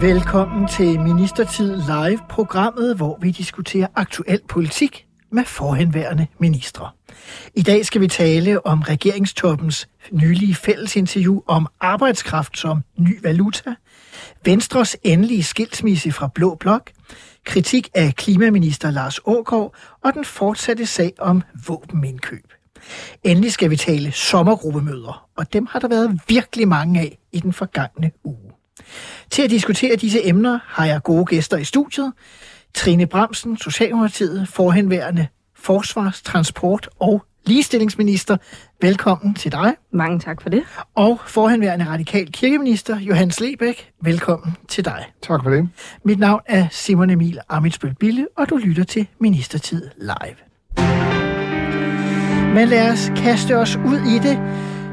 Velkommen til Ministertid Live-programmet, hvor vi diskuterer aktuel politik med forhenværende ministre. I dag skal vi tale om regeringstoppens nylige fællesinterview om arbejdskraft som ny valuta, Venstres endelige skilsmisse fra Blå Blok, kritik af klimaminister Lars Ågaard og den fortsatte sag om våbenindkøb. Endelig skal vi tale sommergruppemøder, og dem har der været virkelig mange af i den forgangne uge. Til at diskutere disse emner har jeg gode gæster i studiet. Trine Bramsen, Socialdemokratiet, forhenværende forsvars-, transport- og ligestillingsminister. Velkommen til dig. Mange tak for det. Og forhenværende radikal kirkeminister Johannes Lebæk. Velkommen til dig. Tak for det. Mit navn er Simon Emil Amitsbøl Bille, og du lytter til Ministertid Live. Men lad os kaste os ud i det.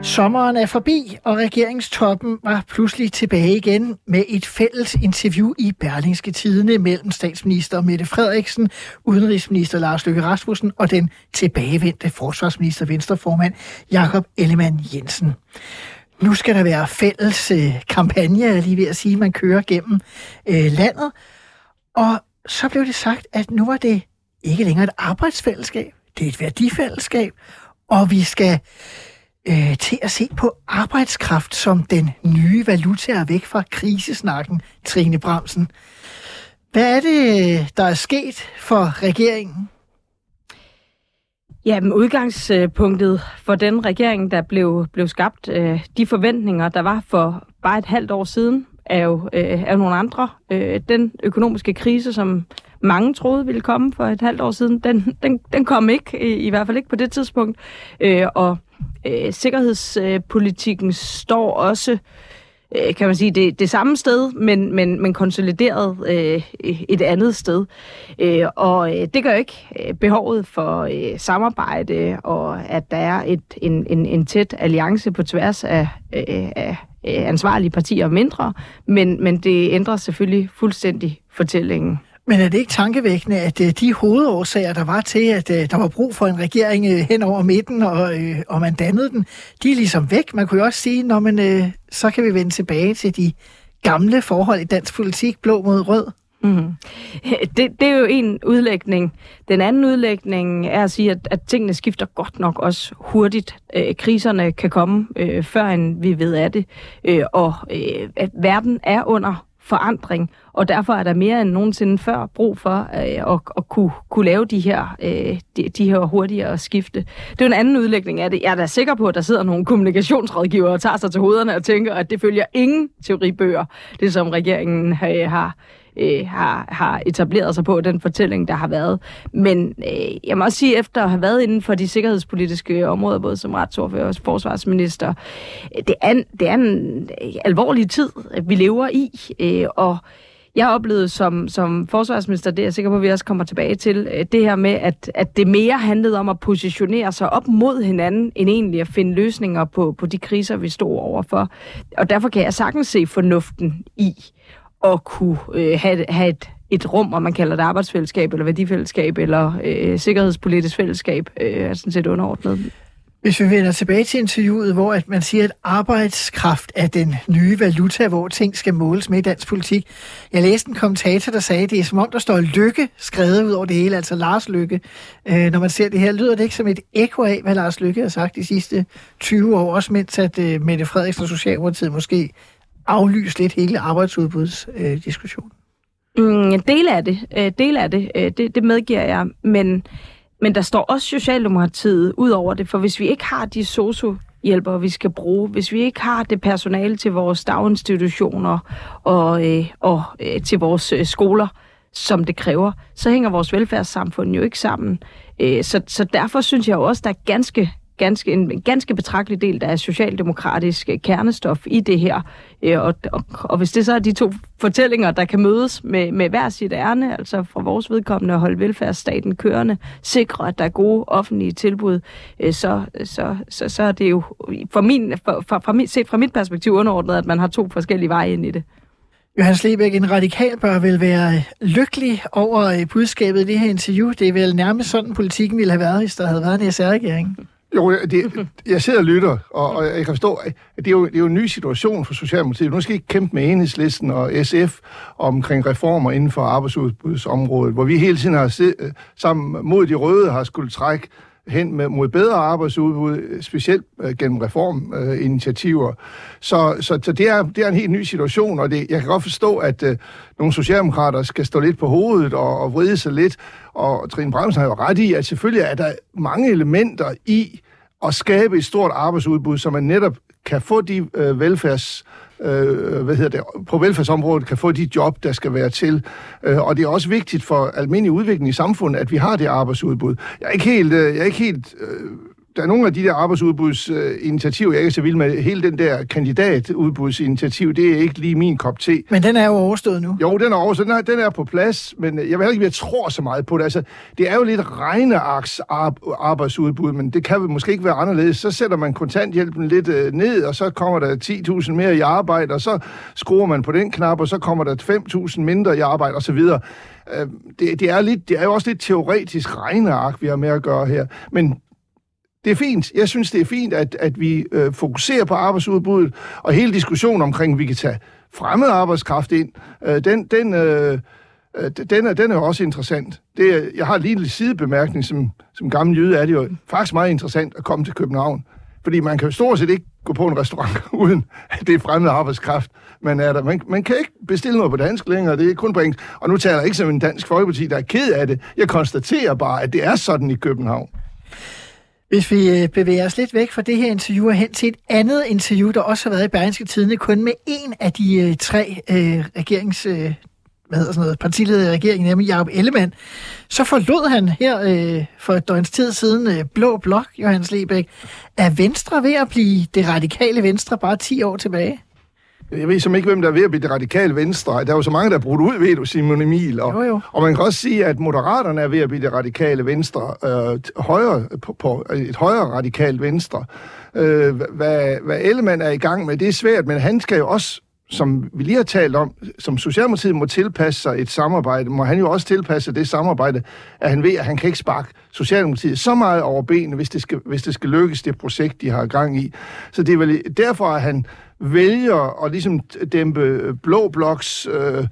Sommeren er forbi, og regeringstoppen var pludselig tilbage igen med et fælles interview i Berlingske Tidene mellem statsminister Mette Frederiksen, udenrigsminister Lars Løkke Rasmussen og den tilbagevendte forsvarsminister Venstreformand Jakob Ellemann Jensen. Nu skal der være fælles øh, kampagne, er lige ved at sige, man kører gennem øh, landet. Og så blev det sagt, at nu var det ikke længere et arbejdsfællesskab, det er et værdifællesskab, og vi skal øh, til at se på arbejdskraft som den nye valuta er væk fra krisesnakken, Trine Bramsen. Hvad er det, der er sket for regeringen? Jamen, udgangspunktet for den regering, der blev, blev skabt, øh, de forventninger, der var for bare et halvt år siden, er jo, øh, er jo nogle andre. Øh, den økonomiske krise, som mange troede ville komme for et halvt år siden, den, den, den kom ikke, i, i hvert fald ikke på det tidspunkt. Øh, og øh, sikkerhedspolitikken står også øh, kan man sige, det, det samme sted, men, men, men konsolideret øh, et andet sted. Øh, og øh, det gør ikke øh, behovet for øh, samarbejde, og at der er et, en, en, en tæt alliance på tværs af, øh, af øh, ansvarlige partier mindre, men, men det ændrer selvfølgelig fuldstændig fortællingen. Men er det ikke tankevækkende, at øh, de hovedårsager, der var til, at øh, der var brug for en regering øh, hen over midten, og, og man dannede den, de er ligesom væk. Man kunne jo også sige, når man, så kan vi vende tilbage til de gamle forhold i dansk politik, blå mod rød. Mm. Det, det er jo en udlægning. Den anden udlægning er at sige, at, at tingene skifter godt nok også hurtigt. Øh, kriserne kan komme øh, før end vi ved af det. Øh, og øh, at verden er under forandring, og derfor er der mere end nogensinde før brug for øh, at, at kunne, kunne lave de her, øh, de, de her hurtigere skifte. Det er en anden udlægning af det. Jeg er da sikker på, at der sidder nogle kommunikationsrådgivere og tager sig til hovederne og tænker, at det følger ingen teoribøger, det som regeringen øh, har, øh, har, har etableret sig på, den fortælling, der har været. Men øh, jeg må også sige, efter at have været inden for de sikkerhedspolitiske områder, både som retsordfører og forsvarsminister, øh, det er, en, det er en øh, alvorlig tid, øh, vi lever i, øh, og jeg har oplevet som, som forsvarsminister, det er jeg sikker på, at vi også kommer tilbage til, det her med, at, at det mere handlede om at positionere sig op mod hinanden, end egentlig at finde løsninger på, på de kriser, vi stod overfor. Og derfor kan jeg sagtens se fornuften i at kunne øh, have, have et, et rum, om man kalder det arbejdsfællesskab, eller værdifællesskab, eller øh, sikkerhedspolitisk fællesskab, øh, er sådan set underordnet. Hvis vi vender tilbage til interviewet, hvor at man siger, at arbejdskraft er den nye valuta, hvor ting skal måles med i dansk politik. Jeg læste en kommentator, der sagde, at det er som om, der står lykke skrevet ud over det hele, altså Lars Lykke. Øh, når man ser det her, lyder det ikke som et ekko af, hvad Lars Lykke har sagt de sidste 20 år, også mens at øh, Mette Frederiksen og Socialdemokratiet måske aflyse lidt hele arbejdsudbudsdiskussionen? Øh, mm, del af det, øh, del af det, øh, det, det medgiver jeg, men, men der står også Socialdemokratiet ud over det, for hvis vi ikke har de sosu hjælpere, vi skal bruge, hvis vi ikke har det personale til vores daginstitutioner og, øh, og øh, til vores øh, skoler, som det kræver, så hænger vores velfærdssamfund jo ikke sammen. Øh, så, så derfor synes jeg jo også, der er ganske ganske, en ganske betragtelig del, der er socialdemokratisk øh, kernestof i det her. Øh, og, og, og hvis det så er de to fortællinger, der kan mødes med, med hver sit ærne, altså fra vores vedkommende at holde velfærdsstaten kørende, sikre, at der er gode offentlige tilbud, øh, så, så, så, så er det jo for min, for, for, fra mit, set fra mit perspektiv underordnet, at man har to forskellige veje ind i det. Johannes Lebæk, en radikal bør vel være lykkelig over budskabet i det her interview. Det er vel nærmest sådan, politikken ville have været, hvis der havde været en SR-regering. Jo, det, jeg sidder og lytter, og, og jeg kan forstå, at det er, jo, det er jo en ny situation for Socialdemokratiet. Nu skal I kæmpe med enhedslisten og SF omkring reformer inden for arbejdsudbudsområdet, hvor vi hele tiden har set, sammen mod de røde har skulle trække hen med, mod bedre arbejdsudbud, specielt øh, gennem reforminitiativer. Øh, så så, så det, er, det er en helt ny situation, og det, jeg kan godt forstå, at øh, nogle socialdemokrater skal stå lidt på hovedet og, og vride sig lidt, og Trine Bremsen har jo ret i, at selvfølgelig er der mange elementer i at skabe et stort arbejdsudbud, så man netop kan få de øh, velfærds øh, hvad hedder det, på velfærdsområdet kan få de job, der skal være til. Øh, og det er også vigtigt for almindelig udvikling i samfundet, at vi har det arbejdsudbud. Jeg er ikke helt, øh, jeg er ikke helt øh, der er nogle af de der arbejdsudbudsinitiativer, jeg ikke er så vild med. Hele den der kandidatudbudsinitiativ, det er ikke lige min kop te. Men den er jo overstået nu. Jo, den er overstået. Den er, den er på plads, men jeg vil ikke, jeg tror så meget på det. Altså, det er jo lidt regneaks arbejdsudbud, men det kan måske ikke være anderledes. Så sætter man kontanthjælpen lidt øh, ned, og så kommer der 10.000 mere i arbejde, og så skruer man på den knap, og så kommer der 5.000 mindre i arbejde, osv. Øh, det, det, er lidt, det er jo også lidt teoretisk regneark, vi har med at gøre her. Men det er fint. Jeg synes, det er fint, at, at vi øh, fokuserer på arbejdsudbuddet, og hele diskussionen omkring, at vi kan tage fremmed arbejdskraft ind, øh, den, den, øh, øh den, er, den er også interessant. Det er, jeg har lige en lille sidebemærkning, som, som gammel jøde er det jo faktisk meget interessant at komme til København. Fordi man kan jo stort set ikke gå på en restaurant, uden at det er fremmed arbejdskraft. Man, er der. Man, man kan ikke bestille noget på dansk længere, det er kun på engelsk. Og nu taler jeg ikke som en dansk folkeparti, der er ked af det. Jeg konstaterer bare, at det er sådan i København. Hvis vi øh, bevæger os lidt væk fra det her interview og hen til et andet interview, der også har været i Berlingske Tidene, kun med en af de øh, tre øh, regerings... Øh, hvad hedder sådan noget, partileder i regeringen, nemlig Jacob Ellemann, så forlod han her øh, for et døgns tid siden øh, Blå Blok, Johannes Lebæk. Er Venstre ved at blive det radikale Venstre bare 10 år tilbage? Jeg ved som ikke, hvem der er ved at blive det radikale venstre. Der er jo så mange, der er brudt ud, ved du, Simon Emil. Og, jo, jo. og man kan også sige, at Moderaterne er ved at blive det radikale venstre. Øh, højre, på, på, et højere radikalt venstre. Øh, hvad, hvad Ellemann er i gang med, det er svært, men han skal jo også som vi lige har talt om, som Socialdemokratiet må tilpasse sig et samarbejde, må han jo også tilpasse det samarbejde, at han ved, at han kan ikke sparke Socialdemokratiet så meget over benene, hvis det skal, hvis det skal lykkes, det projekt, de har gang i. Så det er vel derfor, at han vælger at ligesom dæmpe Blå Bloks øh,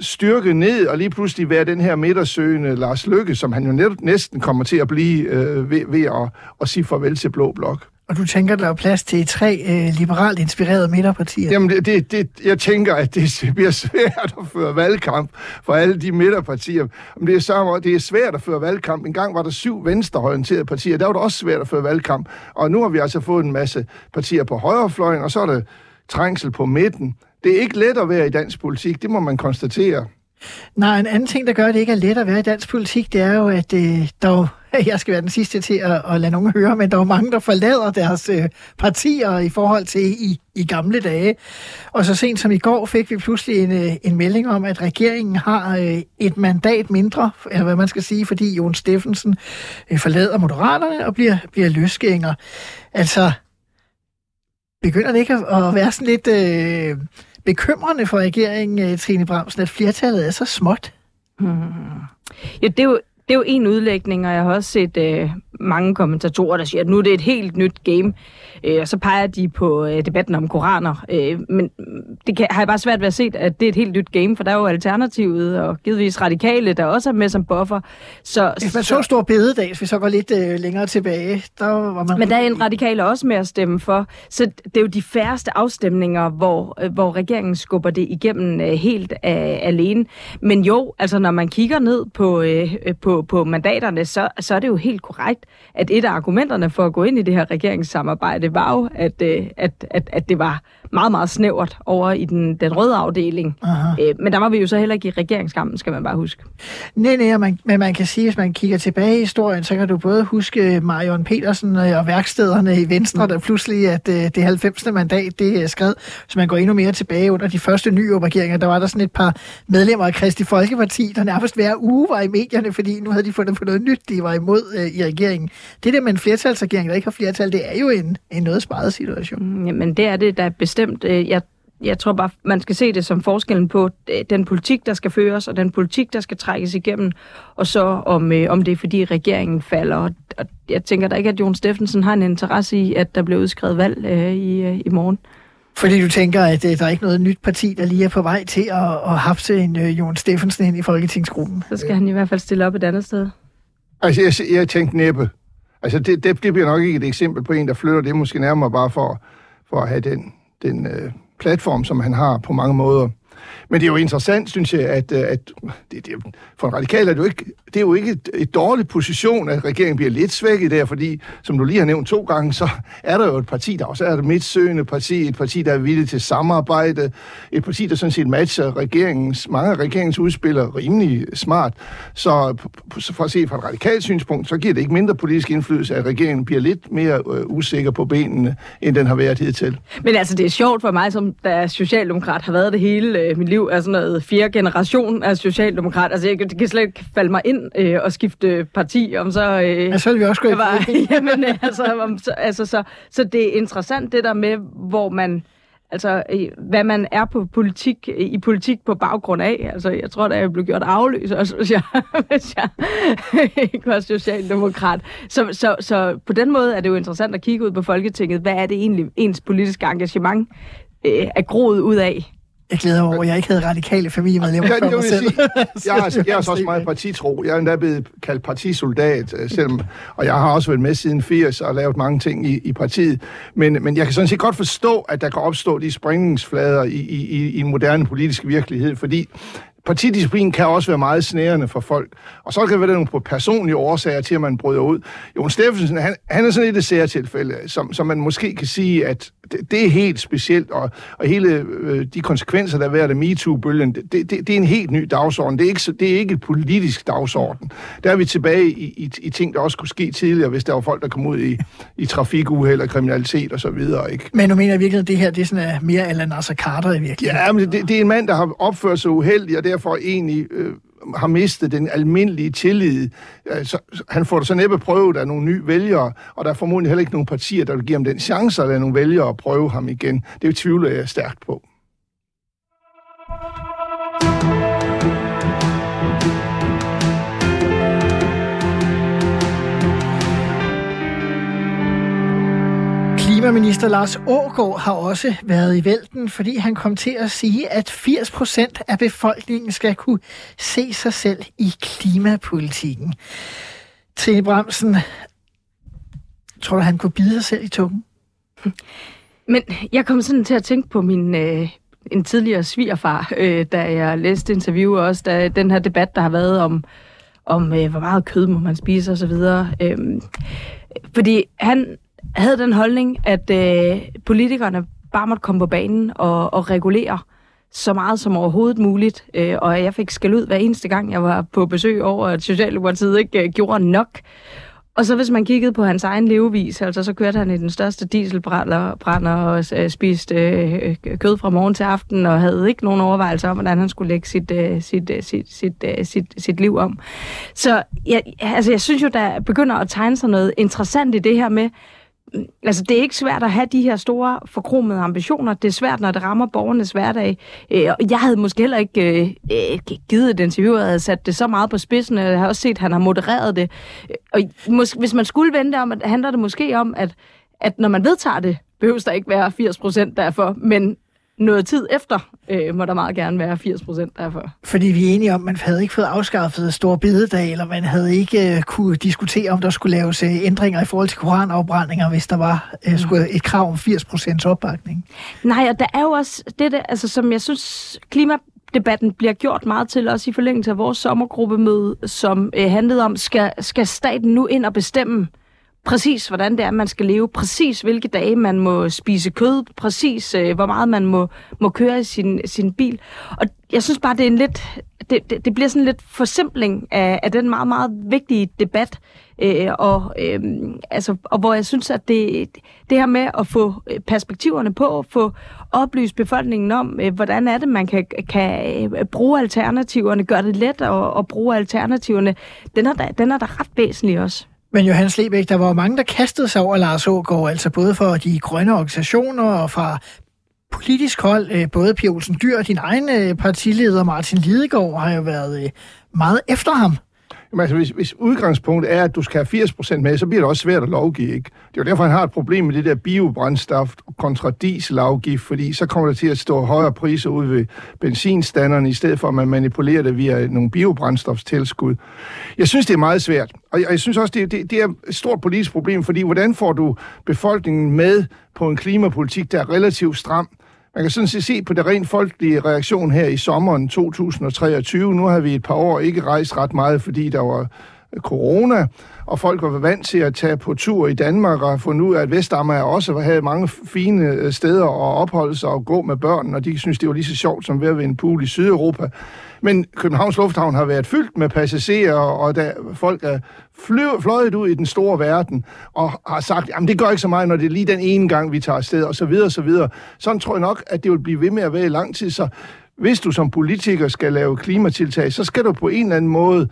styrke ned, og lige pludselig være den her midtersøgende Lars Lykke, som han jo næsten kommer til at blive øh, ved, ved at, at sige farvel til Blå Blok. Og du tænker, der er plads til tre øh, liberalt inspirerede midterpartier? Jamen, det, det, det, jeg tænker, at det bliver svært at føre valgkamp for alle de midterpartier. Men det er, så, det er svært at føre valgkamp. En gang var der syv venstreorienterede partier. Der var det også svært at føre valgkamp. Og nu har vi altså fået en masse partier på højrefløjen, og så er der trængsel på midten. Det er ikke let at være i dansk politik, det må man konstatere. Nej, en anden ting, der gør, at det ikke er let at være i dansk politik, det er jo, at øh, der jeg skal være den sidste til at, at lade nogen høre, men der er mange, der forlader deres øh, partier i forhold til i, i gamle dage. Og så sent som i går fik vi pludselig en, øh, en melding om, at regeringen har øh, et mandat mindre, eller hvad man skal sige, fordi Jon Steffensen øh, forlader Moderaterne og bliver, bliver løsgænger. Altså, begynder det ikke at være sådan lidt øh, bekymrende for regeringen, øh, Trine Bramsen, at flertallet er så småt? Hmm. Ja, det er jo det er jo en udlægning, og jeg har også set øh, mange kommentatorer, der siger, at nu er det et helt nyt game. Øh, og så peger de på øh, debatten om koraner. Øh, men det kan, har jeg bare svært ved at se, at det er et helt nyt game, for der er jo Alternativet og givetvis Radikale, der også er med som buffer. Så, hvis man så, så stor bededag, hvis vi så går lidt øh, længere tilbage, der var man... Men der er en Radikale også med at stemme for. Så det er jo de færreste afstemninger, hvor, øh, hvor regeringen skubber det igennem øh, helt øh, alene. Men jo, altså når man kigger ned på, øh, på, på mandaterne, så, så er det jo helt korrekt, at et af argumenterne for at gå ind i det her regeringssamarbejde var jo, at, øh, at, at, at det var meget, meget snævert over i den, den røde afdeling. Øh, men der var vi jo så heller ikke i regeringskampen, skal man bare huske. Nej, nej, man, men man kan sige, hvis man kigger tilbage i historien, så kan du både huske Marion Petersen øh, og værkstederne i Venstre, der pludselig, at øh, det 90. mandat, det er skrevet. Så man går endnu mere tilbage under de første nye regeringer, der var der sådan et par medlemmer af Kristi Folkeparti, der nærmest hver uge var i medierne, fordi nu havde de fundet på noget nyt, de var imod øh, i regeringen. Det der med en flertalsregering, der ikke har flertal, det er jo en, en noget sparet situation. Mm, Jamen, det er det, der er bestemt. Øh, Jeg, jeg tror bare, man skal se det som forskellen på øh, den politik, der skal føres, og den politik, der skal trækkes igennem, og så om, øh, om det er, fordi regeringen falder. Og, og jeg tænker da ikke, at Jon Steffensen har en interesse i, at der bliver udskrevet valg øh, i, øh, i morgen. Fordi du tænker, at øh, der er ikke noget nyt parti, der lige er på vej til at, at hapse en øh, Jon Steffensen ind i Folketingsgruppen. Så skal han i hvert fald stille op et andet sted. Altså, jeg, jeg tænkte næppe. Altså, det, det, det bliver nok ikke et eksempel på en, der flytter. Det er måske nærmere bare for, for at have den, den øh, platform, som han har på mange måder. Men det er jo interessant, synes jeg, at, øh, at det, det, for en radikal er det jo ikke, det er jo ikke et, et dårligt position, at regeringen bliver lidt svækket der, fordi, som du lige har nævnt to gange, så er der jo et parti, der også er et midtsøgende parti, et parti, der er villigt til samarbejde, et parti, der sådan set matcher regeringens, mange af regeringens udspiller rimelig smart. Så for at se fra et radikalt synspunkt, så giver det ikke mindre politisk indflydelse, at regeringen bliver lidt mere øh, usikker på benene, end den har været hidtil. Men altså, det er sjovt for mig, som der er socialdemokrat, har været det hele øh, øh, mit liv, er sådan noget fjerde generation af socialdemokrat. Altså, jeg, det kan slet ikke falde mig ind øh, og skifte parti, om så... Øh, Ja, så er vi også gået var, jamen, øh, altså, om, så, altså, så, så det er interessant det der med, hvor man altså, øh, hvad man er på politik, i politik på baggrund af. Altså, jeg tror, da jeg blev gjort afløs, også, hvis jeg, hvis jeg ikke var socialdemokrat. Så, så, så på den måde er det jo interessant at kigge ud på Folketinget. Hvad er det egentlig, ens politiske engagement øh, er groet ud af? Jeg glæder mig over, at jeg ikke havde radikale familiemedlemmer Ja, før mig jeg selv. sige. Jeg er, jeg er så også meget partitro. Jeg er endda blevet kaldt partisoldat, øh, selvom, og jeg har også været med siden 80 og lavet mange ting i, i partiet. Men, men jeg kan sådan set godt forstå, at der kan opstå de springningsflader i, i, i, i en moderne politisk virkelighed, fordi partidisciplin kan også være meget snærende for folk. Og så kan det være nogle personlige årsager til, at man bryder ud. Jon Steffensen, han, han er sådan et af særtilfælde, som, som man måske kan sige, at det, det er helt specielt, og, og hele øh, de konsekvenser, der er ved af MeToo-bølgen, det, det, det er en helt ny dagsorden. Det er ikke, det er ikke et politisk dagsorden. Der er vi tilbage i, i, i ting, der også kunne ske tidligere, hvis der var folk, der kom ud i, i trafikuheld og kriminalitet og så videre, ikke? Men nu mener virkelig, at det her det er sådan, mere eller Nasser Carter i virkeligheden. Ja, men det, det er en mand, der har opført sig uheldigt, og derfor egentlig øh, har mistet den almindelige tillid. Øh, så, så han får det så næppe prøvet af nogle nye vælgere, og der er formodentlig heller ikke nogen partier, der vil give ham den chance at lade nogle vælgere at prøve ham igen. Det tvivler jeg stærkt på. Klimaminister Lars Ågaard har også været i vælten, fordi han kom til at sige, at 80 procent af befolkningen skal kunne se sig selv i klimapolitikken. Trine Bremsen, tror du, han kunne bide sig selv i tungen? Men jeg kom sådan til at tænke på min øh, en tidligere svigerfar, øh, da jeg læste interview og også, da den her debat, der har været om, om øh, hvor meget kød må man spise og så videre. Øh, fordi han havde den holdning, at øh, politikerne bare måtte komme på banen og, og regulere så meget som overhovedet muligt. Øh, og jeg fik skæld ud hver eneste gang, jeg var på besøg over, at Socialdemokratiet ikke øh, gjorde nok. Og så hvis man kiggede på hans egen levevis, altså så kørte han i den største dieselbrænder og øh, spiste øh, kød fra morgen til aften, og havde ikke nogen overvejelser om, hvordan han skulle lægge sit, øh, sit, øh, sit, sit, øh, sit, sit liv om. Så jeg, altså, jeg synes jo, der begynder at tegne sig noget interessant i det her med, Altså, det er ikke svært at have de her store, forkromede ambitioner. Det er svært, når det rammer borgernes hverdag. Øh, jeg havde måske heller ikke øh, øh, givet et interview, og havde sat det så meget på spidsen. Jeg har også set, at han har modereret det. Øh, og mås- hvis man skulle vente om, at handler det måske om, at, at når man vedtager det, behøves der ikke være 80 procent derfor, men noget tid efter øh, må der meget gerne være 80 procent derfor. Fordi vi er enige om, at man havde ikke fået afskaffet store bededag, eller man havde ikke uh, kunne diskutere, om der skulle laves uh, ændringer i forhold til koranafbrændinger, hvis der var uh, skulle et krav om 80 procents opbakning. Nej, og der er jo også det, der, altså, som jeg synes, klimadebatten bliver gjort meget til, også i forlængelse af vores sommergruppemøde, som øh, handlede om, skal, skal staten nu ind og bestemme, præcis, hvordan det er, man skal leve, præcis hvilke dage man må spise kød, præcis øh, hvor meget man må, må køre i sin, sin bil. Og jeg synes bare, det er en lidt, det, det, det bliver sådan lidt forsimpling af, af den meget, meget vigtige debat, øh, og, øh, altså, og hvor jeg synes, at det, det her med at få perspektiverne på, få oplyst befolkningen om, øh, hvordan er det, man kan, kan øh, bruge alternativerne, gøre det let at, at bruge alternativerne, den er, da, den er da ret væsentlig også. Men Johannes Slebæk, der var mange, der kastede sig over Lars Ågaard, altså både for de grønne organisationer og fra politisk hold. Øh, både Pia Olsen Dyr og din egen øh, partileder Martin Lidegaard har jo været øh, meget efter ham. Jamen, altså, hvis, hvis udgangspunktet er, at du skal have 80% med, så bliver det også svært at lovgive, ikke? Det er jo derfor, han har et problem med det der biobrændstof kontra dieselafgift, fordi så kommer der til at stå højere priser ud ved benzinstanderne, i stedet for at man manipulerer det via nogle biobrændstofstilskud. Jeg synes, det er meget svært, og jeg, jeg synes også, det, det, det er et stort politisk problem, fordi hvordan får du befolkningen med på en klimapolitik, der er relativt stram, man kan sådan set se på det rent folkelige reaktion her i sommeren 2023. Nu har vi et par år ikke rejst ret meget, fordi der var corona, og folk var vant til at tage på tur i Danmark og fundet ud af, at Vestamager også havde mange fine øh, steder at opholde sig og gå med børn, og de synes, det var lige så sjovt som ved at være en pool i Sydeuropa. Men Københavns Lufthavn har været fyldt med passagerer, og der folk er fløjet ud i den store verden, og har sagt, jamen det gør ikke så meget, når det er lige den ene gang, vi tager afsted, og så videre, og så videre. Sådan tror jeg nok, at det vil blive ved med at være i lang tid, så hvis du som politiker skal lave klimatiltag, så skal du på en eller anden måde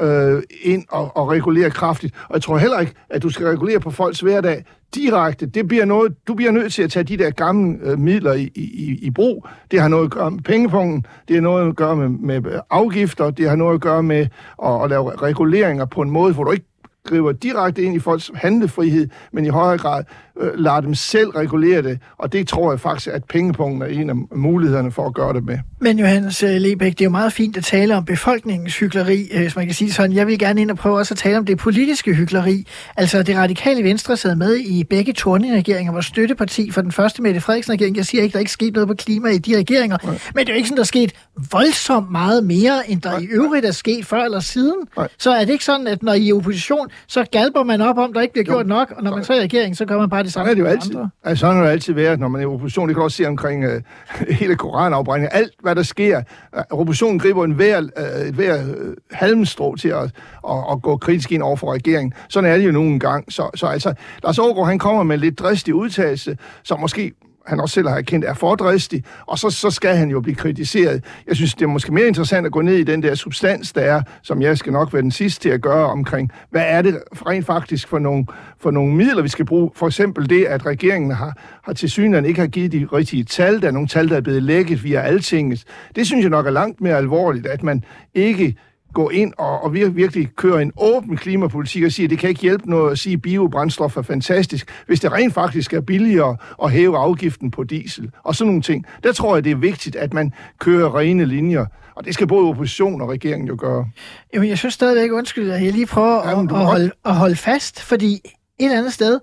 øh, ind og, og regulere kraftigt. Og jeg tror heller ikke, at du skal regulere på folks hverdag direkte. Det bliver noget, du bliver nødt til at tage de der gamle øh, midler i, i, i brug. Det har noget at gøre med pengepunkten, det har noget at gøre med, med afgifter, det har noget at gøre med at, at lave reguleringer på en måde, hvor du ikke griber direkte ind i folks handlefrihed, men i højere grad øh, lader dem selv regulere det, og det tror jeg faktisk, at pengepunkten er en af mulighederne for at gøre det med. Men Johannes øh, Lebæk, det er jo meget fint at tale om befolkningens hyggeleri, øh, hvis man kan sige sådan. Jeg vil gerne ind og prøve også at tale om det politiske hyggeleri. Altså det radikale venstre sad med i begge Torning-regeringer, var støtteparti for den første Mette Frederiksen-regering. Jeg siger ikke, der ikke skete noget på klima i de regeringer, Nej. men det er jo ikke sådan, der er sket voldsomt meget mere, end der Nej. i øvrigt er sket før eller siden. Nej. Så er det ikke sådan, at når I er opposition, så galber man op om, der ikke bliver gjort jo. nok, og når man så er i regering, så gør man bare det samme. Sådan er det jo altid. Altså, sådan har det altid været, når man er i opposition. Det kan også se omkring uh, hele koranafbrændingen. Alt, hvad der sker. Uh, oppositionen griber en hver, et hver uh, halmstrå til at, at, at gå kritisk ind over for regeringen. Sådan er det jo nogle gange. Så, så altså, Lars Aargaard, han kommer med lidt dristig udtalelse, som måske han også selv har erkendt, er fordristig, og så, så skal han jo blive kritiseret. Jeg synes, det er måske mere interessant at gå ned i den der substans, der er, som jeg skal nok være den sidste til at gøre omkring, hvad er det rent faktisk for nogle, for nogle midler, vi skal bruge? For eksempel det, at regeringen har, har til synligheden ikke har givet de rigtige tal, der er nogle tal, der er blevet lækket via altinget. Det synes jeg nok er langt mere alvorligt, at man ikke gå ind og, og virkelig køre en åben klimapolitik og sige, at det kan ikke hjælpe noget at sige, at biobrændstof er fantastisk, hvis det rent faktisk er billigere at hæve afgiften på diesel og sådan nogle ting. Der tror jeg, det er vigtigt, at man kører rene linjer. Og det skal både opposition og regeringen jo gøre. Jamen, jeg synes stadigvæk, undskyld, at jeg lige prøver Jamen, at, at, holde, at holde fast, fordi et andet sted,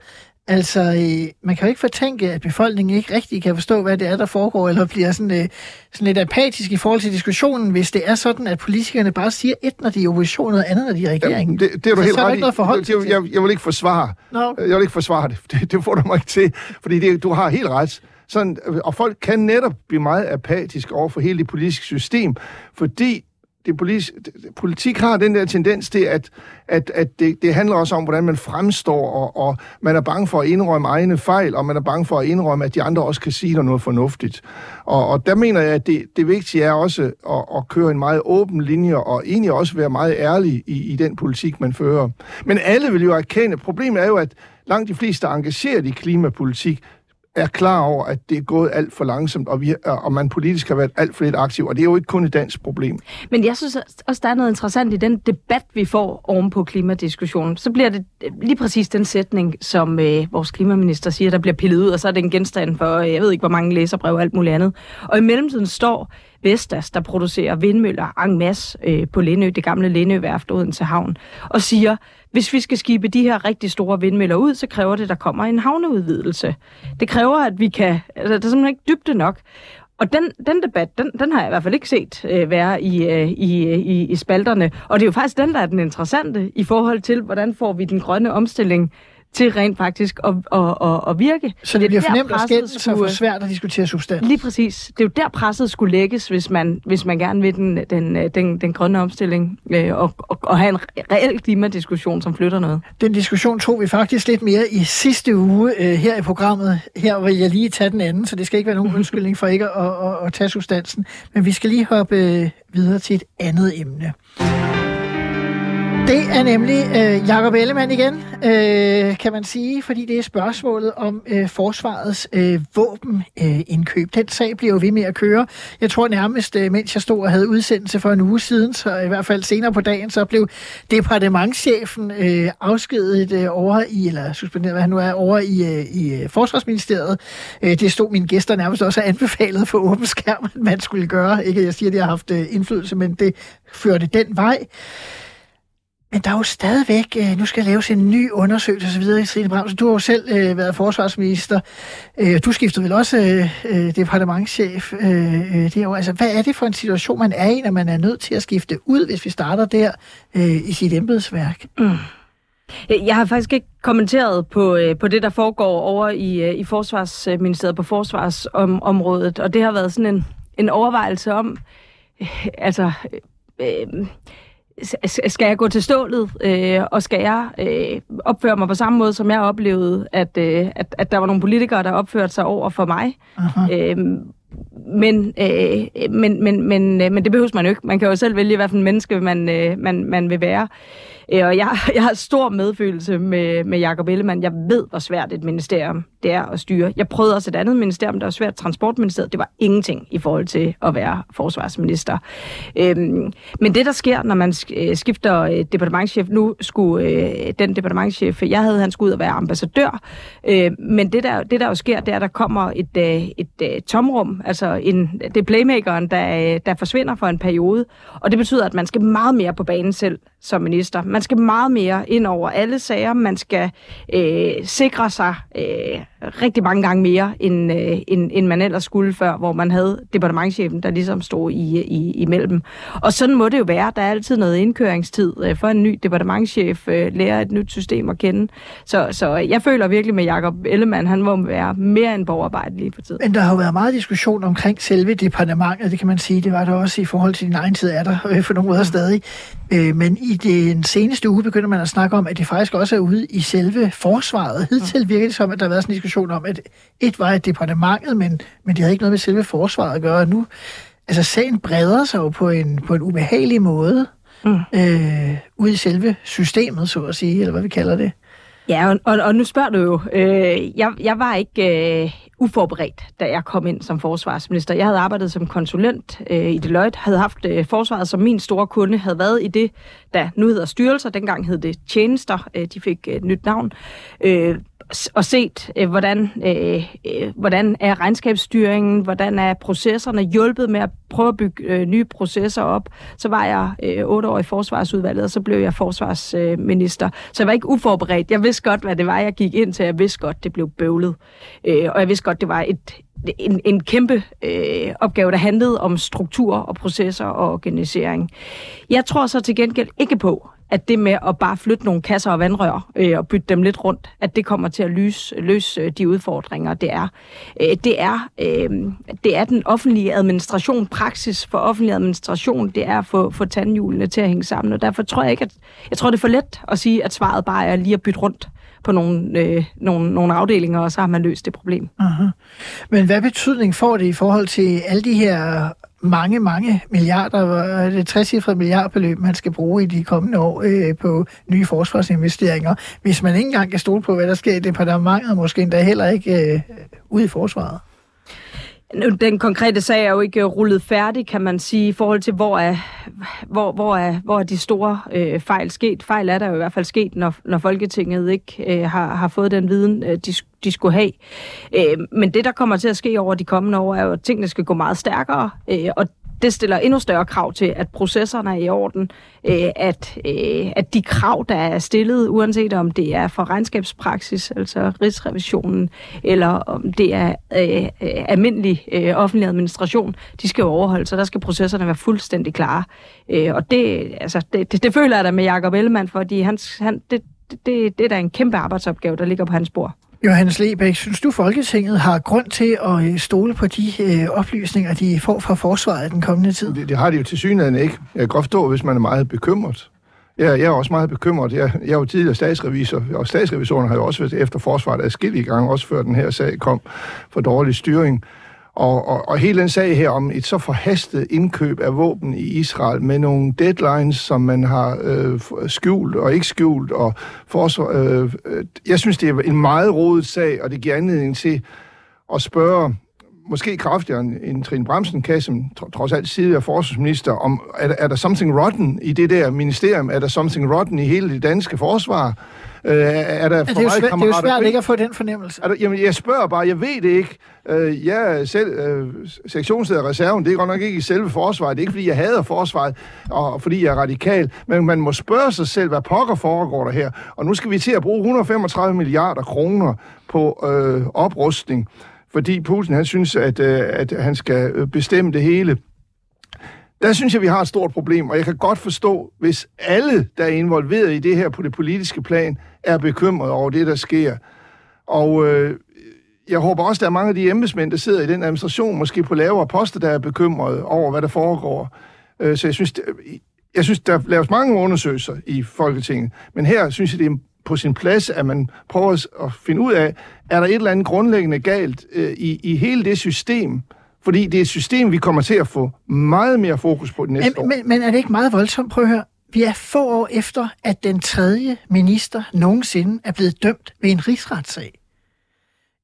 Altså, øh, man kan jo ikke fortænke, at befolkningen ikke rigtig kan forstå, hvad det er, der foregår, eller bliver sådan, øh, sådan lidt apatisk i forhold til diskussionen, hvis det er sådan, at politikerne bare siger et, når de er opposition, og noget andet, når de er regering. Jamen, det, det er du så, helt så der ikke noget forhold til. Jeg, jeg, vil ikke forsvare. No. Jeg vil ikke forsvare det. Det, det får du mig ikke til, fordi det, du har helt ret. Sådan, og folk kan netop blive meget apatiske over for hele det politiske system, fordi det politik, politik har den der tendens til, at, at, at det, det handler også om, hvordan man fremstår, og, og man er bange for at indrømme egne fejl, og man er bange for at indrømme, at de andre også kan sige noget fornuftigt. Og, og der mener jeg, at det, det vigtige er også at, at køre en meget åben linje, og egentlig også være meget ærlig i, i den politik, man fører. Men alle vil jo erkende, problemet er jo, at langt de fleste er engageret i klimapolitik, er klar over, at det er gået alt for langsomt, og, vi, øh, og man politisk har været alt for lidt aktiv, og det er jo ikke kun et dansk problem. Men jeg synes også, der er noget interessant i den debat, vi får oven på klimadiskussionen. Så bliver det øh, lige præcis den sætning, som øh, vores klimaminister siger, der bliver pillet ud, og så er det en genstand for, øh, jeg ved ikke, hvor mange læserbrev og alt muligt andet. Og i mellemtiden står Vestas, der producerer vindmøller en masse øh, på Lindø, det gamle Lindøværft uden til havn, og siger, hvis vi skal skibe de her rigtig store vindmøller ud, så kræver det, at der kommer en havneudvidelse. Det kræver, at vi kan... Altså, der er simpelthen ikke dybde nok. Og den, den debat, den, den har jeg i hvert fald ikke set øh, være i, øh, i, i, i spalterne. Og det er jo faktisk den, der er den interessante i forhold til, hvordan får vi den grønne omstilling til rent faktisk at, at, at, at virke. Så det, det bliver for nemt at skændes og for skulle- svært at diskutere substans. Lige præcis. Det er jo der presset skulle lægges, hvis man, hvis man gerne vil den, den, den, den grønne omstilling øh, og, og, og have en reel klimadiskussion, som flytter noget. Den diskussion tog vi faktisk lidt mere i sidste uge øh, her i programmet. Her vil jeg lige tage den anden, så det skal ikke være nogen undskyldning for ikke at, at, at, at tage substansen. Men vi skal lige hoppe øh, videre til et andet emne. Det er nemlig øh, Jakob Ellemann igen, øh, kan man sige, fordi det er spørgsmålet om øh, forsvarets øh, våbenindkøb. Øh, den sag bliver jo ved med at køre. Jeg tror nærmest, øh, mens jeg stod og havde udsendelse for en uge siden, så i hvert fald senere på dagen, så blev departementschefen øh, afskedet øh, over i, eller suspenderet, hvad han nu er, over i, øh, i øh, Forsvarsministeriet. Øh, det stod mine gæster nærmest også anbefalet for åben skærm, at man skulle gøre. Ikke at jeg siger, at de har haft øh, indflydelse, men det førte den vej. Men der er jo stadigvæk, øh, nu skal laves en ny undersøgelse osv. Trine Bramsen, du har jo selv øh, været forsvarsminister. Øh, du skiftede vel også øh, øh departementschef øh, øh, det år. Altså, hvad er det for en situation, man er i, når man er nødt til at skifte ud, hvis vi starter der øh, i sit embedsværk? Mm. Jeg har faktisk ikke kommenteret på, øh, på det, der foregår over i, øh, i Forsvarsministeriet på forsvarsområdet, og det har været sådan en, en overvejelse om, øh, altså, øh, skal jeg gå til stålet, øh, og skal jeg øh, opføre mig på samme måde, som jeg oplevede, at, øh, at, at der var nogle politikere, der opførte sig over for mig. Øh, men, øh, men, men, men, øh, men det behøver man jo ikke. Man kan jo selv vælge, hvad for en menneske man, øh, man, man vil være. Øh, og jeg, jeg har stor medfølelse med, med Jacob Ellemann. Jeg ved, hvor svært et ministerium det er at styre. Jeg prøvede også et andet ministerium, der var svært. Transportministeriet, det var ingenting i forhold til at være forsvarsminister. Øhm, men det, der sker, når man øh, skifter øh, departementchef, nu skulle øh, den departementchef, jeg havde, han skulle ud og være ambassadør. Øh, men det der, det, der jo sker, det er, at der kommer et, øh, et øh, tomrum. Altså en, det er playmakeren, der, øh, der forsvinder for en periode. Og det betyder, at man skal meget mere på banen selv som minister. Man skal meget mere ind over alle sager. Man skal øh, sikre sig øh, rigtig mange gange mere, end, øh, end, end man ellers skulle før, hvor man havde departementchefen, der ligesom stod i, i, imellem. Og sådan må det jo være. Der er altid noget indkøringstid øh, for en ny departementchef, øh, lærer et nyt system at kende. Så, så jeg føler virkelig med Jacob Ellemann, han må være mere end borgerarbejde lige for tiden. Men der har jo været meget diskussion omkring selve departementet, det kan man sige. Det var der også i forhold til din egen tid, er der øh, for nogle måder stadig. Øh, men i den seneste uge begynder man at snakke om, at det faktisk også er ude i selve forsvaret. Hidtil virker det som, at der har været sådan en diskussion om, at et var et departementet, men, men det havde ikke noget med selve forsvaret at gøre. Nu, altså sagen breder sig jo på en, på en ubehagelig måde. Mm. Øh, ude i selve systemet, så at sige, eller hvad vi kalder det. Ja, og, og, og nu spørger du jo. Øh, jeg, jeg var ikke øh, uforberedt, da jeg kom ind som forsvarsminister. Jeg havde arbejdet som konsulent øh, i Deloitte, havde haft øh, forsvaret som min store kunde, havde været i det, der nu hedder styrelser. Dengang hed det tjenester. Øh, de fik et nyt navn. Øh, og set, øh, hvordan, øh, øh, hvordan er regnskabsstyringen, hvordan er processerne hjulpet med at prøve at bygge øh, nye processer op. Så var jeg øh, otte år i forsvarsudvalget, og så blev jeg forsvarsminister. Så jeg var ikke uforberedt. Jeg vidste godt, hvad det var, jeg gik ind til. Jeg vidste godt, det blev bøvlet. Øh, og jeg vidste godt, det var et, en, en kæmpe øh, opgave, der handlede om struktur og processer og organisering. Jeg tror så til gengæld ikke på, at det med at bare flytte nogle kasser og vandrør øh, og bytte dem lidt rundt, at det kommer til at løse, løse øh, de udfordringer, det er. Øh, det, er øh, det er den offentlige administration, praksis for offentlig administration, det er at få, få tandhjulene til at hænge sammen, og derfor tror jeg ikke, at jeg tror, det er for let at sige, at svaret bare er lige at bytte rundt på nogle, øh, nogle, nogle afdelinger, og så har man løst det problem. Aha. Men hvad betydning får det i forhold til alle de her mange, mange milliarder, er det 60 milliardbeløb, man skal bruge i de kommende år øh, på nye forsvarsinvesteringer, hvis man ikke engang kan stole på, hvad der sker i departementet, måske endda heller ikke øh, ude i forsvaret? Den konkrete sag er jo ikke øh, rullet færdig, kan man sige, i forhold til, hvor er, hvor, hvor er, hvor er de store øh, fejl sket. Fejl er der jo i hvert fald sket, når, når Folketinget ikke øh, har, har fået den viden, øh, de, de skulle have. Øh, men det, der kommer til at ske over de kommende år, er jo, at tingene skal gå meget stærkere, øh, og det stiller endnu større krav til, at processerne er i orden, øh, at, øh, at de krav, der er stillet, uanset om det er for regnskabspraksis, altså rigsrevisionen, eller om det er øh, almindelig øh, offentlig administration, de skal overholdes, så der skal processerne være fuldstændig klare. Øh, og det, altså, det, det, det føler jeg da med Jacob Ellemann, fordi han, han, det, det, det er da en kæmpe arbejdsopgave, der ligger på hans bord. Johannes Lebæk, synes du, Folketinget har grund til at øh, stole på de øh, oplysninger, de får fra forsvaret den kommende tid? Det, det har de jo til synligheden ikke. Jeg kan godt forstå, hvis man er meget bekymret. Jeg, jeg er også meget bekymret. Jeg, jeg er jo tidligere statsrevisor, og statsrevisorerne har jo også været efter forsvaret adskillige gange, også før den her sag kom for dårlig styring. Og, og, og hele den sag her om et så forhastet indkøb af våben i Israel med nogle deadlines, som man har øh, skjult og ikke skjult. Og forsvar, øh, øh, jeg synes, det er en meget rodet sag, og det giver anledning til at spørge måske kraftigere end Trine Bremsen kan, som trods alt tidligere forsvarsminister, om er der, er der something rotten i det der ministerium? Er der something rotten i hele det danske forsvar? Øh, er der for det, er svært, det er jo svært ikke at få den fornemmelse. Er der, jamen, jeg spørger bare, jeg ved det ikke. Øh, jeg er selv øh, sektionsleder reserven, det er godt nok ikke i selve forsvaret. Det er ikke, fordi jeg hader forsvaret, og fordi jeg er radikal. Men man må spørge sig selv, hvad pokker foregår der her. Og nu skal vi til at bruge 135 milliarder kroner på øh, oprustning fordi Putin han synes, at, øh, at han skal øh, bestemme det hele. Der synes jeg, vi har et stort problem, og jeg kan godt forstå, hvis alle, der er involveret i det her på det politiske plan, er bekymrede over det, der sker. Og øh, jeg håber også, der er mange af de embedsmænd, der sidder i den administration, måske på lavere poster, der er bekymrede over, hvad der foregår. Øh, så jeg synes, jeg synes, der laves mange undersøgelser i Folketinget, men her synes jeg, det er på sin plads, at man prøver at finde ud af, er der et eller andet grundlæggende galt øh, i, i hele det system, fordi det er et system, vi kommer til at få meget mere fokus på det næste men, år. Men, men er det ikke meget voldsomt? Prøv at høre. Vi er få år efter, at den tredje minister nogensinde er blevet dømt ved en rigsretssag.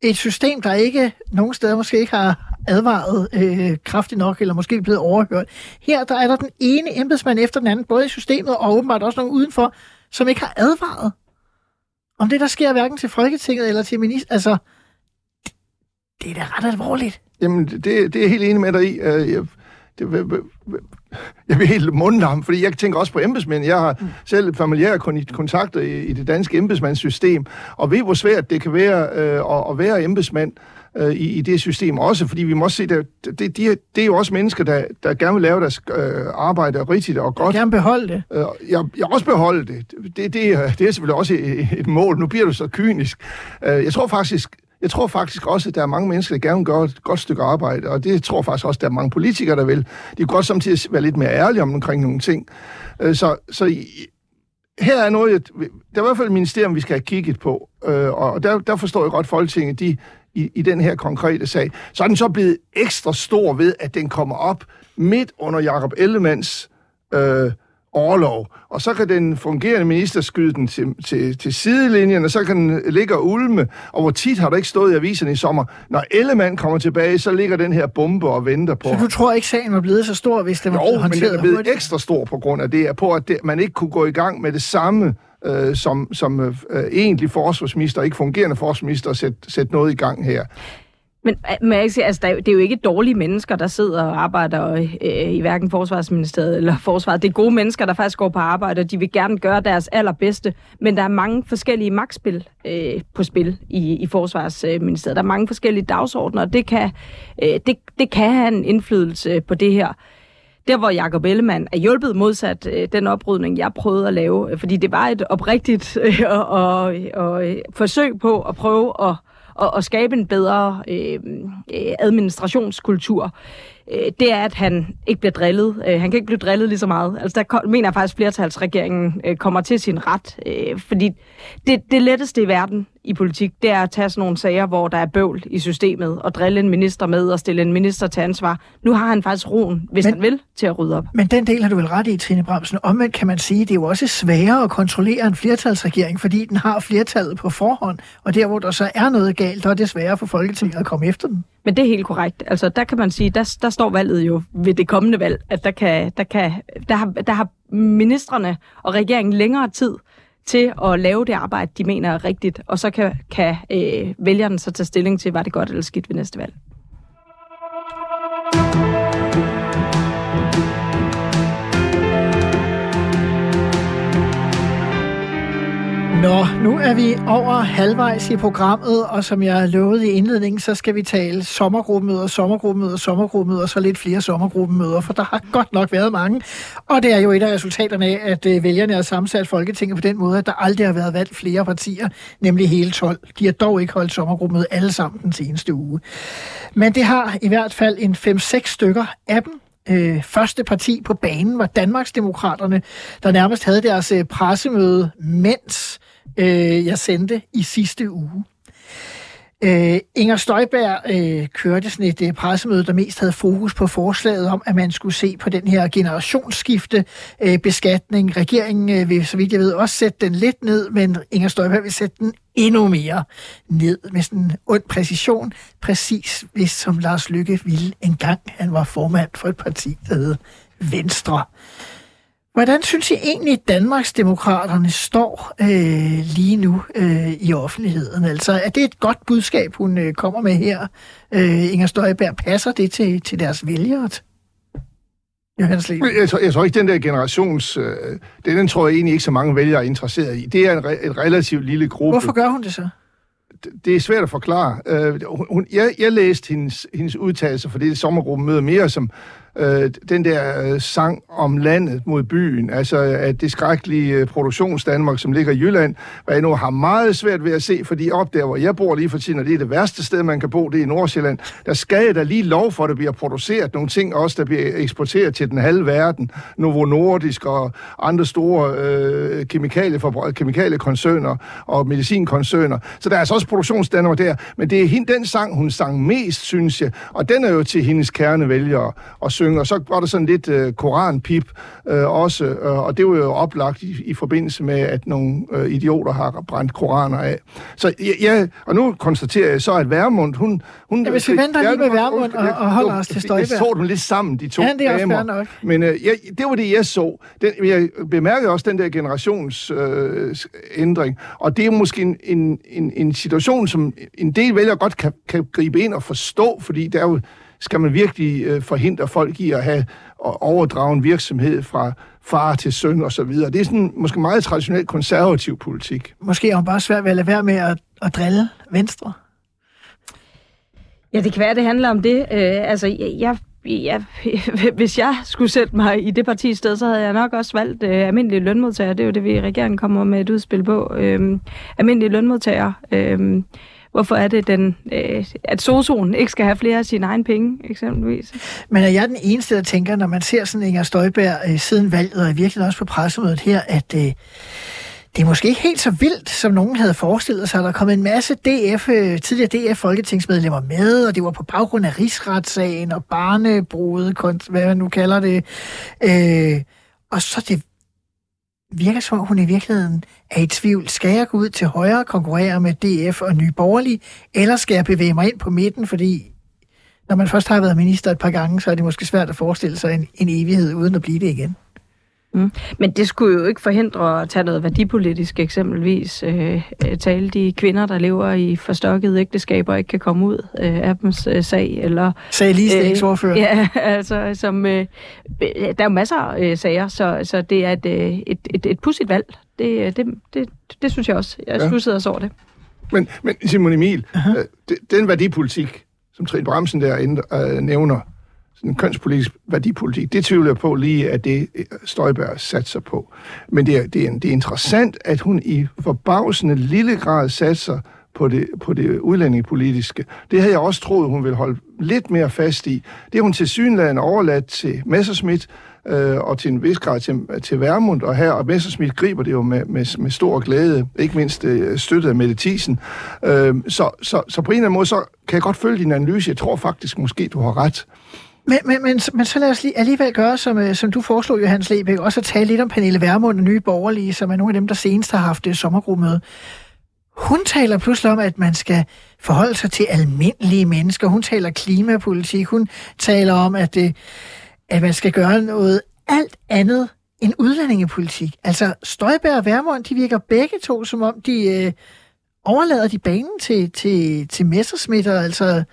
Et system, der ikke nogen steder måske ikke har advaret øh, kraftigt nok, eller måske blevet overhørt. Her der er der den ene embedsmand efter den anden, både i systemet og åbenbart også nogen udenfor, som ikke har advaret om det, der sker hverken til Folketinget eller til minister. Altså, det, det er da ret alvorligt. Jamen, det, det er jeg helt enig med dig i. Øh, jeg, det, jeg bliver helt mundlam, fordi jeg tænker også på embedsmænd. Jeg har mm. selv familiære kontakter i, i det danske embedsmandssystem, og ved, hvor svært det kan være øh, at, at være embedsmand øh, i, i det system også, fordi vi må se, at det, det, de, det er jo også mennesker, der, der gerne vil lave deres øh, arbejde rigtigt og godt. Jeg gerne beholde det. Øh, jeg, jeg også beholde det. Det, det, det er selvfølgelig også et, et mål. Nu bliver du så kynisk. Øh, jeg tror faktisk, jeg tror faktisk også, at der er mange mennesker, der gerne vil gøre et godt stykke arbejde, og det tror jeg faktisk også, at der er mange politikere, der vil. De kan godt samtidig være lidt mere ærlige om omkring nogle ting. Øh, så, så her er noget, der er i hvert fald et ministerium, vi skal have kigget på, øh, og der, der forstår jeg godt, Folketinget, de i, i den her konkrete sag. Så er den så blevet ekstra stor ved, at den kommer op midt under Jakob Ellemanns øh, overlov. Og så kan den fungerende minister skyde den til, til, til sidelinjen, og så kan den ligge og ulme. Og hvor tit har der ikke stået i aviserne i sommer, når Ellemann kommer tilbage, så ligger den her bombe og venter på. Så du tror ikke, sagen var blevet så stor, hvis den var jo, men den er blevet ekstra stor på grund af det, på at det, man ikke kunne gå i gang med det samme øh, som, som øh, egentlig forsvarsminister, ikke fungerende forsvarsminister, at sætte, sætte noget i gang her. Men øh, man ikke sige, altså, der det er jo ikke dårlige mennesker, der sidder og arbejder øh, i hverken Forsvarsministeriet eller Forsvaret. Det er gode mennesker, der faktisk går på arbejde, og de vil gerne gøre deres allerbedste. Men der er mange forskellige magtspil øh, på spil i, i Forsvarsministeriet. Der er mange forskellige dagsordner, og det kan, øh, det, det kan have en indflydelse på det her. Der, hvor Jacob Ellemann er hjulpet modsat øh, den oprydning, jeg prøvede at lave, øh, fordi det var et oprigtigt øh, og, og, og, øh, forsøg på at prøve at og, og skabe en bedre øh, øh, administrationskultur, øh, det er, at han ikke bliver drillet. Øh, han kan ikke blive drillet lige så meget. Altså, der mener jeg faktisk, at flertalsregeringen øh, kommer til sin ret. Øh, fordi det, det letteste i verden i politik, det er at tage sådan nogle sager, hvor der er bøvl i systemet, og drille en minister med og stille en minister til ansvar. Nu har han faktisk roen, hvis men, han vil, til at rydde op. Men den del har du vel ret i, Trine Bramsen. Omvendt kan man sige, det er jo også sværere at kontrollere en flertalsregering, fordi den har flertallet på forhånd, og der, hvor der så er noget galt, der er det sværere for Folketinget at komme efter den. Men det er helt korrekt. Altså, der kan man sige, der, der står valget jo ved det kommende valg, at der, kan, der, kan, der, har, der har ministerne og regeringen længere tid til at lave det arbejde, de mener er rigtigt, og så kan, kan øh, vælgerne så tage stilling til, var det godt eller skidt ved næste valg. Nå, nu er vi over halvvejs i programmet, og som jeg lovede i indledningen, så skal vi tale sommergruppemøder, sommergruppemøder, sommergruppemøder, og så lidt flere sommergruppemøder, for der har godt nok været mange. Og det er jo et af resultaterne af, at øh, vælgerne har sammensat Folketinget på den måde, at der aldrig har været valgt flere partier, nemlig hele 12. De har dog ikke holdt sommergruppemøde alle sammen den seneste uge. Men det har i hvert fald en 5-6 stykker af dem, øh, første parti på banen var Danmarksdemokraterne, der nærmest havde deres øh, pressemøde, mens øh, jeg sendte i sidste uge. Øh, Inger Støjberg øh, kørte sådan et øh, pressemøde, der mest havde fokus på forslaget om, at man skulle se på den her generationsskifte øh, beskatning. Regeringen øh, vil, så vidt jeg ved, også sætte den lidt ned, men Inger Støjberg vil sætte den endnu mere ned med sådan en ond præcision, præcis hvis som Lars Lykke ville engang. Han var formand for et parti, der hed Venstre. Hvordan synes I egentlig, Danmarksdemokraterne står øh, lige nu øh, i offentligheden? Altså, er det et godt budskab, hun øh, kommer med her? Øh, Inger Støjberg, passer det til, til deres vælgere? Johannes Leben. Jeg tror, jeg tror ikke, den der generations... Øh, den tror jeg egentlig ikke så mange vælgere er interesseret i. Det er en, re, en relativt lille gruppe. Hvorfor gør hun det så? det er svært at forklare. Øh, hun, jeg, jeg læste hendes, hendes udtalelser for det sommergruppemøde mere som øh, den der øh, sang om landet mod byen, altså at det skrækkelige øh, produktionsdanmark, som ligger i Jylland, hvad jeg nu har meget svært ved at se, fordi op der, hvor jeg bor lige for tiden, og det er det værste sted, man kan bo, det er i Nordsjælland, der skal jeg da lige lov for, at der bliver produceret nogle ting, også der bliver eksporteret til den halve verden, Novo Nordisk og andre store øh, kemikaliekoncerner og medicinkoncerner. Så der er altså også produktionsdanmark der, men det er hende, den sang, hun sang mest, synes jeg, og den er jo til hendes kernevælgere og synge, og så var der sådan lidt øh, koranpip øh, også, øh, og det var jo oplagt i, i forbindelse med, at nogle øh, idioter har brændt koraner af. Så ja, og nu konstaterer jeg så, at Værmund, hun... hun ja, hvis vi venter lige med Værmund og, og holder os til Støjberg. Jeg så dem lidt sammen, de to ja, det er damer. Nok. Men øh, jeg, det var det, jeg så. Den, jeg bemærkede også den der generationsændring, øh, og det er måske en, en, en, en situation, som en del vælger godt kan, kan gribe ind og forstå, fordi der er jo skal man virkelig øh, forhindre folk i at have og overdrage en virksomhed fra far til søn og så videre. Det er sådan måske meget traditionel konservativ politik. Måske er hun bare svært ved at lade være med at, at drille Venstre. Ja, det kan være, det handler om det. Øh, altså, jeg, jeg, hvis jeg skulle sætte mig i det parti sted, så havde jeg nok også valgt øh, almindelige lønmodtagere. Det er jo det, vi regeringen kommer med et udspil på. Øh, almindelige lønmodtagere. Øh, Hvorfor er det, den, øh, at Sosoen ikke skal have flere af sine egne penge, eksempelvis? Men er jeg den eneste, der tænker, når man ser sådan Inger Støjberg øh, siden valget, og virkelig også på pressemødet her, at øh, det er måske ikke helt så vildt, som nogen havde forestillet sig. Der kom en masse DF, øh, tidligere DF-folketingsmedlemmer med, og det var på baggrund af rigsretssagen og barnebrudet, hvad man nu kalder det. Øh, og så det virker som om, hun i virkeligheden er i tvivl. Skal jeg gå ud til højre og konkurrere med DF og Nye Borgerlige, eller skal jeg bevæge mig ind på midten, fordi når man først har været minister et par gange, så er det måske svært at forestille sig en, en evighed uden at blive det igen. Mm. Men det skulle jo ikke forhindre at tage noget værdipolitisk eksempelvis. Øh, øh, tale de kvinder, der lever i forstokkede ægteskaber og ikke kan komme ud øh, af dem øh, sag. Eller, Sag ligestillingsordfører. Øh, ja, altså som, øh, der er jo masser af øh, sager, så, så det er et, øh, et, et, et pudsigt valg. Det, det, det, det synes jeg også. Jeg ja. stussede også over det. Men, men Simon Emil, uh-huh. øh, den værdipolitik, som Trine Bremsen der øh, nævner, sådan kønspolitisk værdipolitik, det tvivler jeg på lige, at det øh, Støjberg satser på. Men det er, det, er, det er interessant, at hun i forbavsende lille grad satser på det, på det udlændingepolitiske. Det havde jeg også troet, hun ville holde lidt mere fast i. Det er hun til synligheden overladt til Messerschmidt, øh, og til en vis grad til, til Værmund, og her, og Messerschmidt griber det jo med, med, med stor glæde, ikke mindst øh, støttet af Mette Thiesen. Øh, så, så, så på en eller anden måde, så kan jeg godt følge din analyse. Jeg tror faktisk måske, du har ret. Men, men, men, men så lad os lige alligevel gøre, som, øh, som du foreslog, Johannes Lebæk, også at tale lidt om Pernille Vermund og Nye Borgerlige, som er nogle af dem, der senest har haft det sommergruppemøde. Hun taler pludselig om, at man skal forholde sig til almindelige mennesker. Hun taler klimapolitik. Hun taler om, at, det, at man skal gøre noget alt andet end udlændingepolitik. Altså, Støjberg og Vermund, de virker begge to, som om de øh, overlader de banen til, til, til messersmitter. Altså,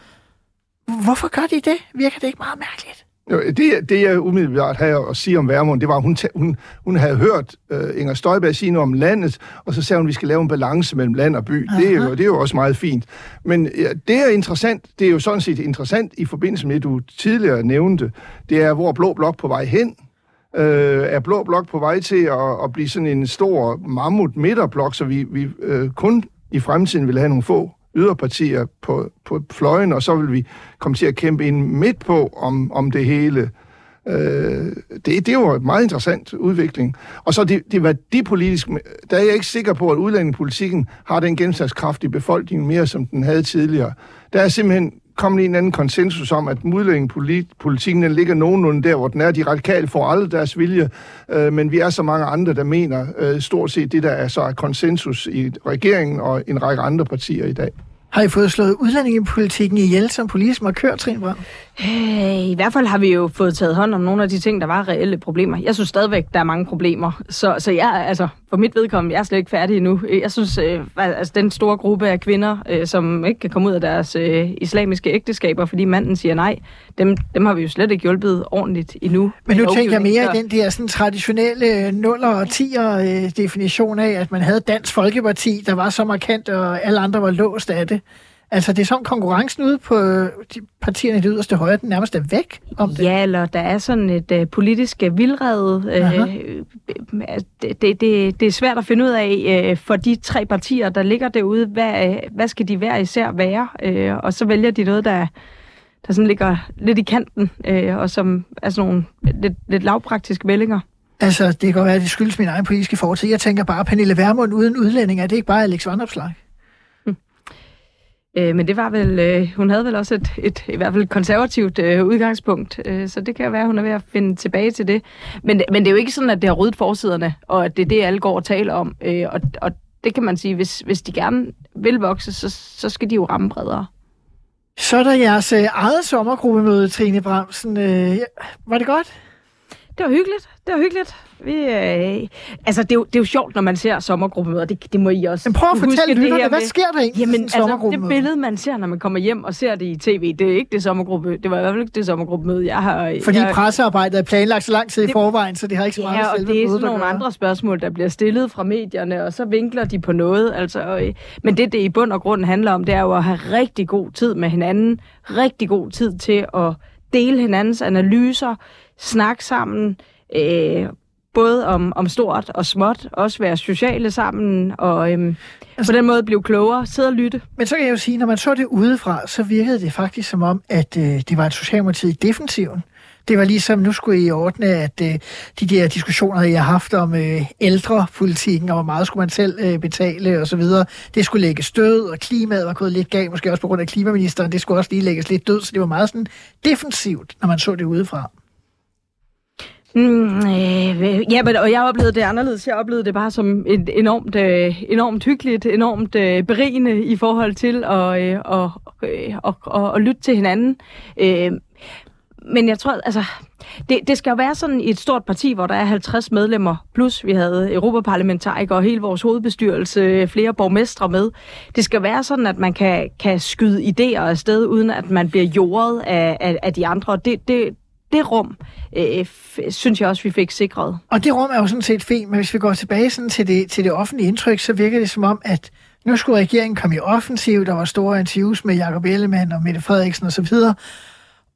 Hvorfor gør de det? Virker det ikke meget mærkeligt? Det, det jeg umiddelbart havde at sige om Værmund, det var, at hun, hun, hun havde hørt uh, Inger Støjberg sige noget om landet, og så sagde hun, at vi skal lave en balance mellem land og by. Det er, jo, det er jo også meget fint. Men ja, det er interessant, det er jo sådan set interessant i forbindelse med, det, du tidligere nævnte, det er, hvor Blå Blok på vej hen. Uh, er Blå Blok på vej til at, at blive sådan en stor mammut midterblok, så vi, vi uh, kun i fremtiden vil have nogle få yderpartier på, på fløjen, og så vil vi komme til at kæmpe ind midt på om, om det hele. Øh, det, det er jo en meget interessant udvikling. Og så det, det værdipolitiske, der er jeg ikke sikker på, at udlændingepolitikken har den gennemslagskraft i befolkningen mere, som den havde tidligere. Der er simpelthen kommet en anden konsensus om, at udlændingepolitikken den ligger nogenlunde der, hvor den er. De radikale får alle deres vilje, øh, men vi er så mange andre, der mener øh, stort set det, der er så er konsensus i regeringen og en række andre partier i dag. Har I fået slået udlændingepolitikken ihjel som politisk markør, Trine Brandt? Øh, I hvert fald har vi jo fået taget hånd om nogle af de ting, der var reelle problemer. Jeg synes stadigvæk, der er mange problemer. Så, så jeg, altså, for mit vedkommende, jeg er slet ikke færdig endnu. Jeg synes, øh, altså, den store gruppe af kvinder, øh, som ikke kan komme ud af deres øh, islamiske ægteskaber, fordi manden siger nej, dem, dem har vi jo slet ikke hjulpet ordentligt endnu. Men nu tænker jeg mere i den der sådan, traditionelle nuller og tier øh, definition af, at man havde Dansk Folkeparti, der var så markant, og alle andre var låst af det. Altså, det er sådan, konkurrencen ude på øh, de partierne i det yderste højre, den nærmest er væk om det. Ja, eller der er sådan et øh, politisk øh, vildrede. Aha. Øh, øh, det, det, det, det er svært at finde ud af øh, for de tre partier, der ligger derude, hvad, øh, hvad skal de hver især være? Øh, og så vælger de noget, der, der sådan ligger lidt i kanten, øh, og som er sådan nogle lidt, lidt lavpraktiske vællinger. Altså, det kan godt være, at det skyldes min egen politiske fortid. Jeg tænker bare, Pernille Vermund uden udlænding, er det ikke bare Alex Vandopslag? Øh, men det var vel, øh, hun havde vel også et, et i hvert fald et konservativt øh, udgangspunkt, øh, så det kan være, at hun er ved at finde tilbage til det. Men, men det er jo ikke sådan, at det har ryddet forsiderne, og at det er det, alle går og taler om. Øh, og, og det kan man sige, hvis, hvis de gerne vil vokse, så, så skal de jo ramme bredere. Så er der jeres øh, eget sommergruppemøde, Trine Bramsen. Øh, var det godt? Det var hyggeligt. Det var hyggeligt. Vi, øh, altså, det er, jo, det er jo sjovt, når man ser sommergruppemøder. Det, det må I også Men prøv at fortælle det lytterne, her hvad med- sker der egentlig Jamen, altså, det billede, man ser, når man kommer hjem og ser det i tv, det er ikke det sommergruppe. Det var i hvert fald ikke det sommergruppemøde, jeg har... Fordi jeg, pressearbejdet er planlagt så lang tid i forvejen, så det har ikke så meget Ja, med og selve det er sådan nogle andre spørgsmål, der bliver stillet fra medierne, og så vinkler de på noget. Altså, øh, men det, det i bund og grund handler om, det er jo at have rigtig god tid med hinanden, rigtig god tid til at dele hinandens analyser, snakke sammen, øh, både om, om stort og småt, også være sociale sammen, og øhm, Altså- på den måde blive klogere, sidde og lytte. Men så kan jeg jo sige, når man så det udefra, så virkede det faktisk som om, at øh, det var et socialdemokrati i defensiven. Det var ligesom, nu skulle I ordne, at øh, de der diskussioner, I har haft om øh, ældrepolitikken, og hvor meget skulle man selv øh, betale og så videre, det skulle lægges død, og klimaet var gået lidt galt, måske også på grund af klimaministeren, det skulle også lige lægges lidt død, så det var meget sådan defensivt, når man så det udefra. Mm, øh, ja, men, og jeg oplevede det anderledes. Jeg oplevede det bare som et enormt, øh, enormt hyggeligt, enormt øh, berigende i forhold til at, øh, og, øh, og, og, og lytte til hinanden. Øh, men jeg tror, altså, det, det skal jo være sådan i et stort parti, hvor der er 50 medlemmer, plus vi havde europaparlamentarikere og hele vores hovedbestyrelse, flere borgmestre med. Det skal være sådan, at man kan, kan skyde idéer afsted, uden at man bliver jordet af, af, af de andre. Det, det, det rum, øh, synes jeg også, vi fik sikret. Og det rum er jo sådan set fint, men hvis vi går tilbage sådan til, det, til det offentlige indtryk, så virker det som om, at nu skulle regeringen komme i offensiv, der var store interviews med Jacob Ellemann og Mette Frederiksen osv., og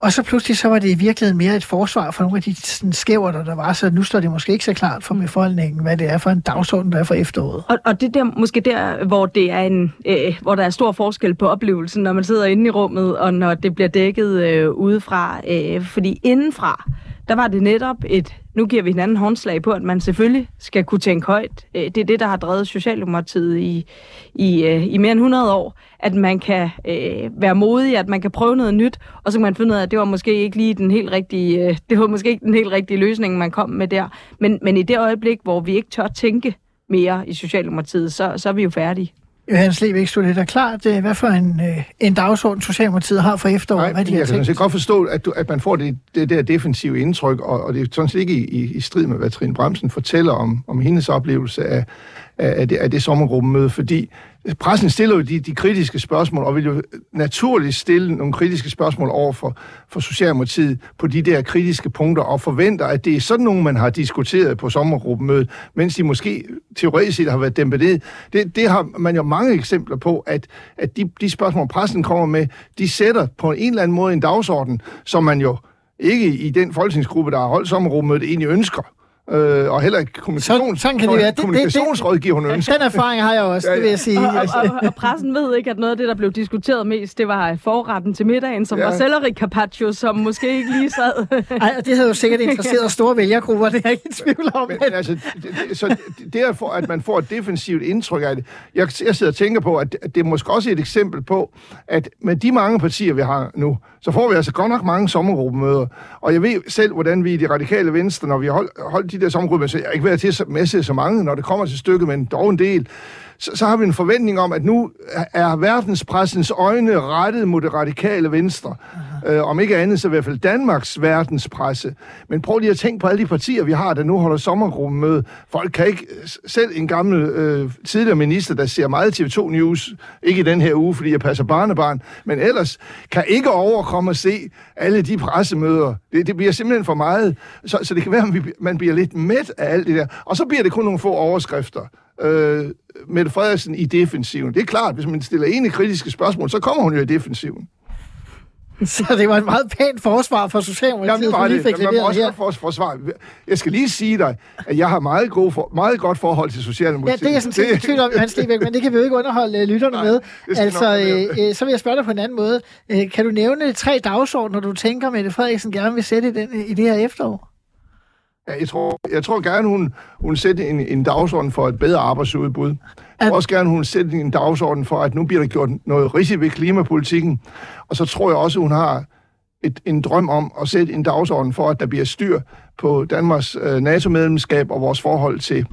så pludselig så var det i virkeligheden mere et forsvar for nogle af de sådan, skæver, der var, så nu står det måske ikke så klart for befolkningen, hvad det er for en dagsorden, der er for efteråret. Og, og det der måske der, hvor det er en, øh, hvor der er stor forskel på oplevelsen, når man sidder inde i rummet, og når det bliver dækket øh, udefra. Øh, fordi indenfra, der var det netop et, nu giver vi hinanden håndslag på, at man selvfølgelig skal kunne tænke højt. Øh, det er det, der har drevet Socialdemokratiet i, i, øh, i mere end 100 år, at man kan øh, være modig, at man kan prøve noget nyt, og så kan man finde ud af, at det var måske ikke lige den helt rigtige, øh, det var måske ikke den helt rigtige løsning, man kom med der. Men, men i det øjeblik, hvor vi ikke tør tænke mere i Socialdemokratiet, så, så er vi jo færdige. Johannes Lebæk, stod da klart, hvad for en, øh, en dagsorden Socialdemokratiet har for efteråret, Nej, hvad de jeg har kan sådan godt forstå, at, du, at man får det, det der defensive indtryk, og, og det er sådan set ikke i, i, i strid med, hvad Trine Bremsen fortæller om, om hendes oplevelse af, af, af, det, af det sommergruppemøde, fordi pressen stiller jo de, de kritiske spørgsmål, og vil jo naturligt stille nogle kritiske spørgsmål over for, for Socialdemokratiet på de der kritiske punkter, og forventer, at det er sådan nogle, man har diskuteret på sommergruppemødet, mens de måske teoretisk set har været dæmpet det. det. Det har man jo mange eksempler på, at, at de, de spørgsmål, pressen kommer med, de sætter på en eller anden måde en dagsorden, som man jo ikke i den folketingsgruppe, der har holdt sommergruppemødet, egentlig ønsker øh, og heller ikke kommunikation, sådan, sådan kan det være. kommunikationsrådgiverne ønsker. Den erfaring har jeg også, ja, ja. det vil jeg sige. Og, og, og, og pressen ved ikke, at noget af det, der blev diskuteret mest, det var forretten til middagen, som ja. var selleri carpaccio, som måske ikke lige sad. Ej, det havde jo sikkert interesseret store vælgergrupper, det er jeg ikke i tvivl om. Men, men altså, det, det, så det er for, at man får et defensivt indtryk af det. Jeg, jeg sidder og tænker på, at det er måske også et eksempel på, at med de mange partier, vi har nu, så får vi altså godt nok mange sommergruppemøder. Og jeg ved selv, hvordan vi i de radikale venstre, når vi holdt, holdt de der sommergrupper, jeg har ikke været til med så mange, når det kommer til stykket, men dog en del, så, så har vi en forventning om, at nu er verdenspressens øjne rettet mod det radikale venstre. Øh, om ikke andet, så i hvert fald Danmarks verdenspresse. Men prøv lige at tænke på alle de partier, vi har, der nu holder sommergruppemøde. Folk kan ikke, selv en gammel øh, tidligere minister, der ser meget TV2 News, ikke i den her uge, fordi jeg passer barnebarn, men ellers kan ikke overkomme at se alle de pressemøder. Det, det bliver simpelthen for meget. Så, så det kan være, at man bliver lidt mæt af alt det der. Og så bliver det kun nogle få overskrifter øh, Mette Frederiksen i defensiven. Det er klart, hvis man stiller ene kritiske spørgsmål, så kommer hun jo i defensiven. Så det var et meget pænt forsvar for Socialdemokratiet. Jamen, det var det. Fik man også her. forsvar. Jeg skal lige sige dig, at jeg har meget, gode for, meget godt forhold til Socialdemokratiet. Ja, det er jeg sådan set tvivl om, Hans Lebeck, men det kan vi jo ikke underholde uh, lytterne Nej, med. Altså, øh, øh, så vil jeg spørge dig på en anden måde. Øh, kan du nævne tre dagsordner, du tænker, Mette Frederiksen gerne vil sætte i, den, i det her efterår? Jeg, tror, jeg tror gerne, hun, hun sætter en, en dagsorden for et bedre arbejdsudbud. Jeg tror også gerne, hun sætter en dagsorden for, at nu bliver der gjort noget rigtigt ved klimapolitikken. Og så tror jeg også, hun har et, en drøm om at sætte en dagsorden for, at der bliver styr på Danmarks øh, NATO-medlemskab og vores forhold til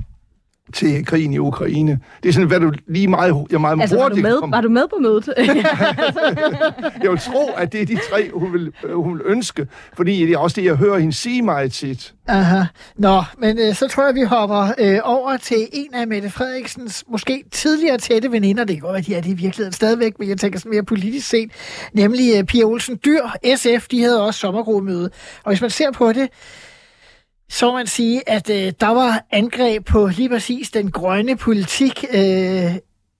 til krigen i Ukraine. Det er sådan, hvad du lige meget, jeg meget altså, hurtigt... Var du, med, var du med på mødet? jeg vil tro, at det er de tre, hun vil, hun vil ønske, fordi det er også det, jeg hører hende sige meget tit. Aha. Nå, men øh, så tror jeg, vi hopper øh, over til en af Mette Frederiksens måske tidligere tætte veninder. Det kan godt være, de er det i virkeligheden stadigvæk, men jeg tænker sådan mere politisk set. Nemlig øh, Pia Olsen Dyr, SF, de havde også sommergruppemøde. Og hvis man ser på det, så man sige, at øh, der var angreb på lige præcis den grønne politik. Øh,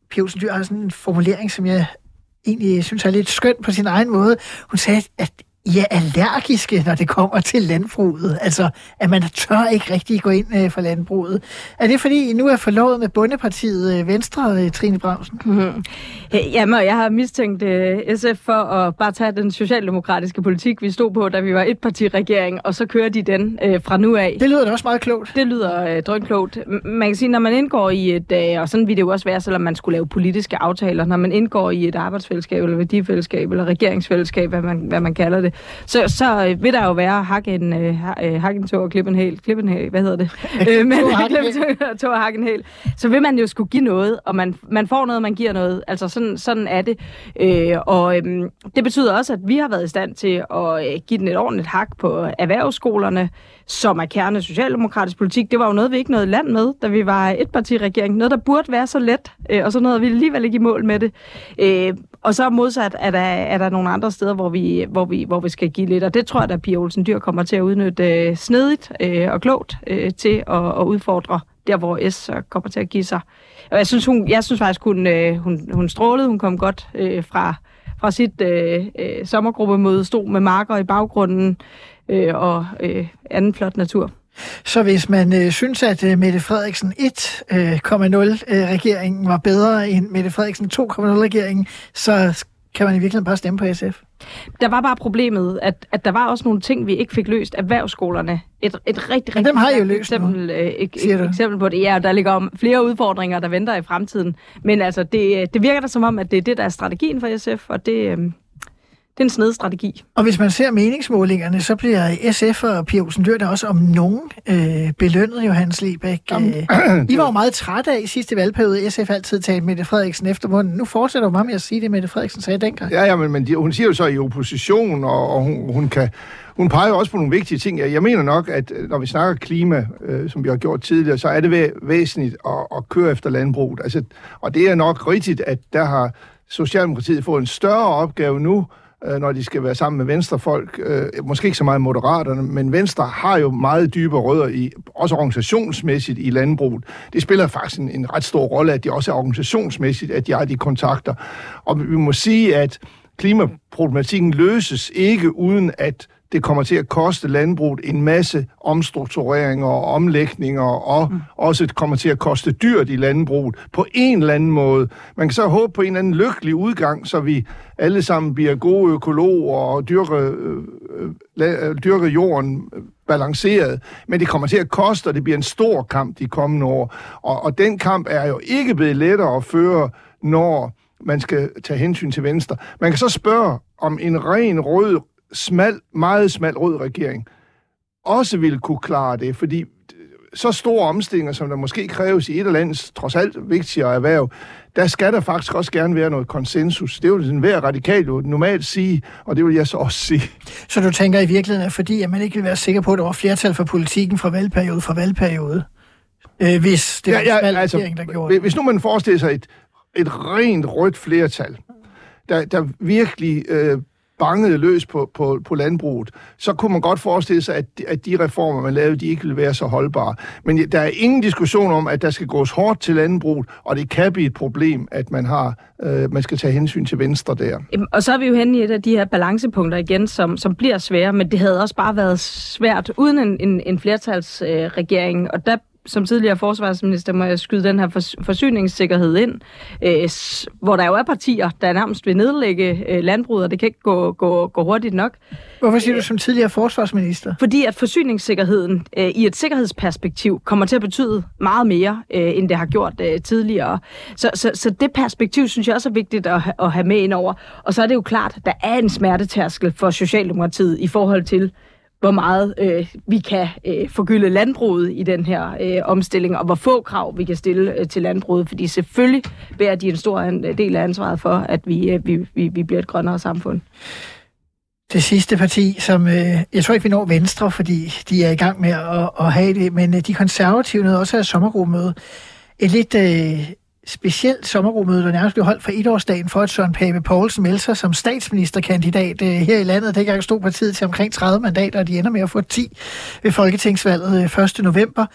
Pia Olsen Dyr har sådan en formulering, som jeg egentlig synes er lidt skøn på sin egen måde. Hun sagde, at er allergiske, når det kommer til landbruget. Altså, at man tør ikke rigtig gå ind øh, for landbruget. Er det fordi, I nu er forlovet med bundepartiet øh, Venstre, øh, Trine Brausen? Mm-hmm. Jamen, jeg har mistænkt øh, SF for at bare tage den socialdemokratiske politik, vi stod på, da vi var et parti-regering, og så kører de den øh, fra nu af. Det lyder da også meget klogt. Det lyder øh, drønklogt. Man kan sige, når man indgår i et, øh, og sådan vil det jo også være, selvom man skulle lave politiske aftaler, når man indgår i et arbejdsfællesskab, eller værdifællesskab, eller regeringsfællesskab, hvad man, hvad man kalder det, så, så øh, vil der jo være hakke en, øh, øh hakke en tog og klippe en hæl, klippe en hæl, hvad hedder det? øh, men, tog og hakke en hæl. Så vil man jo skulle give noget, og man, man får noget, man giver noget. Altså sådan, sådan er det. Øh, og øh, det betyder også, at vi har været i stand til at øh, give den et ordentligt hak på erhvervsskolerne, som er kerne socialdemokratisk politik. Det var jo noget, vi ikke nåede land med, da vi var et parti-regering. Noget, der burde være så let, øh, og så noget, vi alligevel ikke i mål med det. Øh, og så modsat er der, er der nogle andre steder, hvor vi, hvor, vi, hvor vi skal give lidt, og det tror jeg, at Pia Olsen Dyr kommer til at udnytte øh, snedigt øh, og klogt øh, til at, at udfordre der, hvor S øh, kommer til at give sig. Og jeg synes, hun, jeg synes faktisk, hun, øh, hun, hun strålede. Hun kom godt øh, fra, fra sit øh, øh, sommergruppemøde, stod med marker i baggrunden øh, og øh, anden flot natur. Så hvis man øh, synes, at øh, Mette Frederiksen 1,0-regeringen øh, var bedre end Mette Frederiksen 2,0-regeringen, så kan man i virkeligheden bare stemme på SF? Der var bare problemet, at, at der var også nogle ting, vi ikke fik løst. Erhvervsskolerne. Et, et rigtig, rigtig dem har I jo løst eksempel, øh, ek, eksempel på det. Ja, der ligger om flere udfordringer, der venter i fremtiden. Men altså, det, det virker da som om, at det er det, der er strategien for SF, og det, øh, det er en snedstrategi. Og hvis man ser meningsmålingerne, så bliver SF og Pia Olsen Dyr der også om nogen øh, belønnet, Johannes Lebæk. Øh, I var jo meget trætte af i sidste valgperiode. SF altid talte Mette Frederiksen efter munden. Nu fortsætter meget med at sige det, Mette Frederiksen sagde dengang. Ja, ja, men, men de, hun siger jo så i opposition, og, og hun, hun kan... Hun peger også på nogle vigtige ting. Jeg mener nok, at øh, når vi snakker klima, øh, som vi har gjort tidligere, så er det væ- væsentligt at, at køre efter landbruget. Altså, og det er nok rigtigt, at der har Socialdemokratiet fået en større opgave nu, øh, når de skal være sammen med venstrefolk. Øh, måske ikke så meget moderaterne, men Venstre har jo meget dybe rødder i, også organisationsmæssigt i landbruget. Det spiller faktisk en, en ret stor rolle, at de også er organisationsmæssigt, at de har de kontakter. Og vi må sige, at klimaproblematikken løses ikke uden at det kommer til at koste landbruget en masse omstruktureringer og omlægninger, og mm. også det kommer til at koste dyrt i landbruget på en eller anden måde. Man kan så håbe på en eller anden lykkelig udgang, så vi alle sammen bliver gode økologer og dyrker, øh, øh, dyrker jorden balanceret, men det kommer til at koste, og det bliver en stor kamp de kommende år. Og, og den kamp er jo ikke blevet lettere at føre, når man skal tage hensyn til Venstre. Man kan så spørge, om en ren rød smal, meget smal rød regering også ville kunne klare det, fordi så store omstillinger, som der måske kræves i et eller andet trods alt vigtigere erhverv, der skal der faktisk også gerne være noget konsensus. Det jo den hver radikal jo normalt sige, og det vil jeg så også sige. Så du tænker i virkeligheden, at fordi at man ikke vil være sikker på, at der var flertal for politikken fra valgperiode fra valgperiode, øh, hvis det ja, var ja, en altså, regering, der gjorde det? Hvis nu man forestiller sig et, et rent rødt flertal, der, der virkelig øh, bangede løs på, på, på landbruget, så kunne man godt forestille sig, at, at de reformer, man lavede, de ikke ville være så holdbare. Men der er ingen diskussion om, at der skal gås hårdt til landbruget, og det kan blive et problem, at man har øh, man skal tage hensyn til Venstre der. Og så er vi jo henne i et af de her balancepunkter igen, som, som bliver svære, men det havde også bare været svært uden en, en, en flertalsregering, øh, og der som tidligere forsvarsminister må jeg skyde den her forsyningssikkerhed ind, øh, hvor der jo er partier, der nærmest vil nedlægge øh, landbruget, og det kan ikke gå, gå, gå hurtigt nok. Hvorfor siger du som tidligere forsvarsminister? Fordi at forsyningssikkerheden øh, i et sikkerhedsperspektiv kommer til at betyde meget mere, øh, end det har gjort øh, tidligere. Så, så, så det perspektiv synes jeg også er vigtigt at, at have med ind over. Og så er det jo klart, at der er en smertetærskel for Socialdemokratiet i forhold til, hvor meget øh, vi kan øh, forgylde landbruget i den her øh, omstilling, og hvor få krav vi kan stille øh, til landbruget, fordi selvfølgelig bærer de en stor øh, del af ansvaret for, at vi, øh, vi, vi, vi bliver et grønnere samfund. Det sidste parti, som øh, jeg tror ikke, vi når Venstre, fordi de er i gang med at, at have det, men øh, de konservative nåede også af sommergruppemøde. Et lidt øh, specielt sommerrummøde, der nærmest blev holdt for etårsdagen for, at Søren Pape Poulsen meldte sig som statsministerkandidat øh, her i landet. Dengang stod partiet til omkring 30 mandater, og de ender med at få 10 ved folketingsvalget øh, 1. november.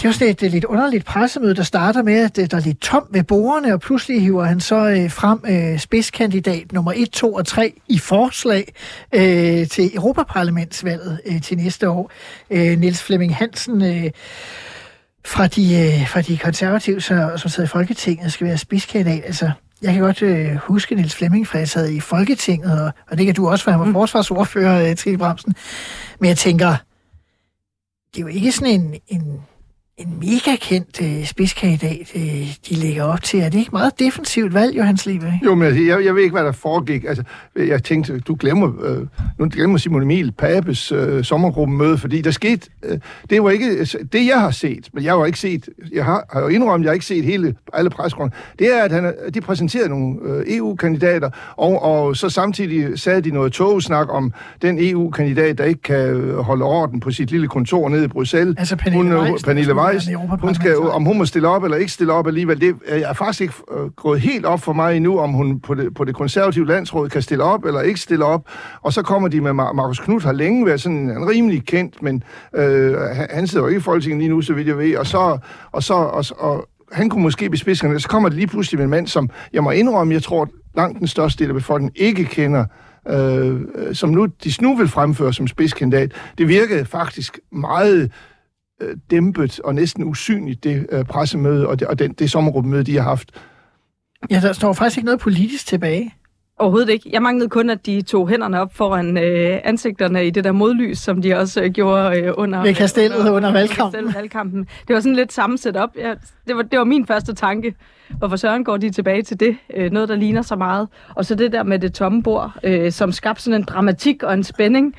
Det er jo sådan et øh, lidt underligt pressemøde, der starter med, at øh, der er lidt tomt ved borgerne, og pludselig hiver han så øh, frem øh, spidskandidat nummer 1, 2 og 3 i forslag øh, til Europaparlamentsvalget øh, til næste år. Øh, Niels Flemming Hansen øh, fra de, øh, fra de konservative, så, som sidder i Folketinget, skal være spidskandidat. Altså, jeg kan godt øh, huske Niels Flemming, fra jeg sad i Folketinget, og, og det kan du også, for han var mm. forsvarsordfører, øh, Trine Bramsen. Men jeg tænker, det er jo ikke sådan en, en en mega kendt øh, spidskandidat, øh, de lægger op til. Er det ikke meget defensivt valg, Johannes Liebe? Jo, men altså, jeg, jeg ved ikke, hvad der foregik. Altså, jeg tænkte, du glemmer, øh, nu glemmer Simon Emil Papes øh, sommergruppemøde, fordi der skete, øh, det var ikke altså, det, jeg har set, men jeg har ikke set, jeg har, har jo indrømt, jeg har ikke set hele, alle presgrunde, det er, at han, de præsenterede nogle øh, EU-kandidater, og, og så samtidig sagde de noget togsnak om den EU-kandidat, der ikke kan holde orden på sit lille kontor nede i Bruxelles. Altså Pernille Hun, Weiss, Pernille Undervejs. Hun skal, om hun må stille op eller ikke stille op alligevel, det er faktisk ikke øh, gået helt op for mig endnu, om hun på det, på det konservative landsråd kan stille op eller ikke stille op. Og så kommer de med Mar- Markus Knudt, har længe været sådan en rimelig kendt, men øh, han sidder jo ikke i Folketinget lige nu, så vidt jeg ved. Og så, og så, og, og, han kunne måske blive spidskandidat. Så kommer det lige pludselig med en mand, som jeg må indrømme, jeg tror, langt den største del af befolkningen ikke kender, øh, som nu, de nu vil fremføre som spidskandidat. Det virkede faktisk meget øh, dæmpet og næsten usynligt, det øh, pressemøde og det, og den, det sommergruppemøde, de har haft. Ja, der står faktisk ikke noget politisk tilbage. Overhovedet ikke. Jeg manglede kun, at de tog hænderne op foran øh, ansigterne i det der modlys, som de også øh, gjorde øh, under, Ved kastellet under, under valgkampen. Under valgkampen. Det var sådan lidt samme setup. Jeg, det, var, det var min første tanke. Hvorfor søren går de tilbage til det? Øh, noget, der ligner så meget. Og så det der med det tomme bord, øh, som skabte sådan en dramatik og en spænding.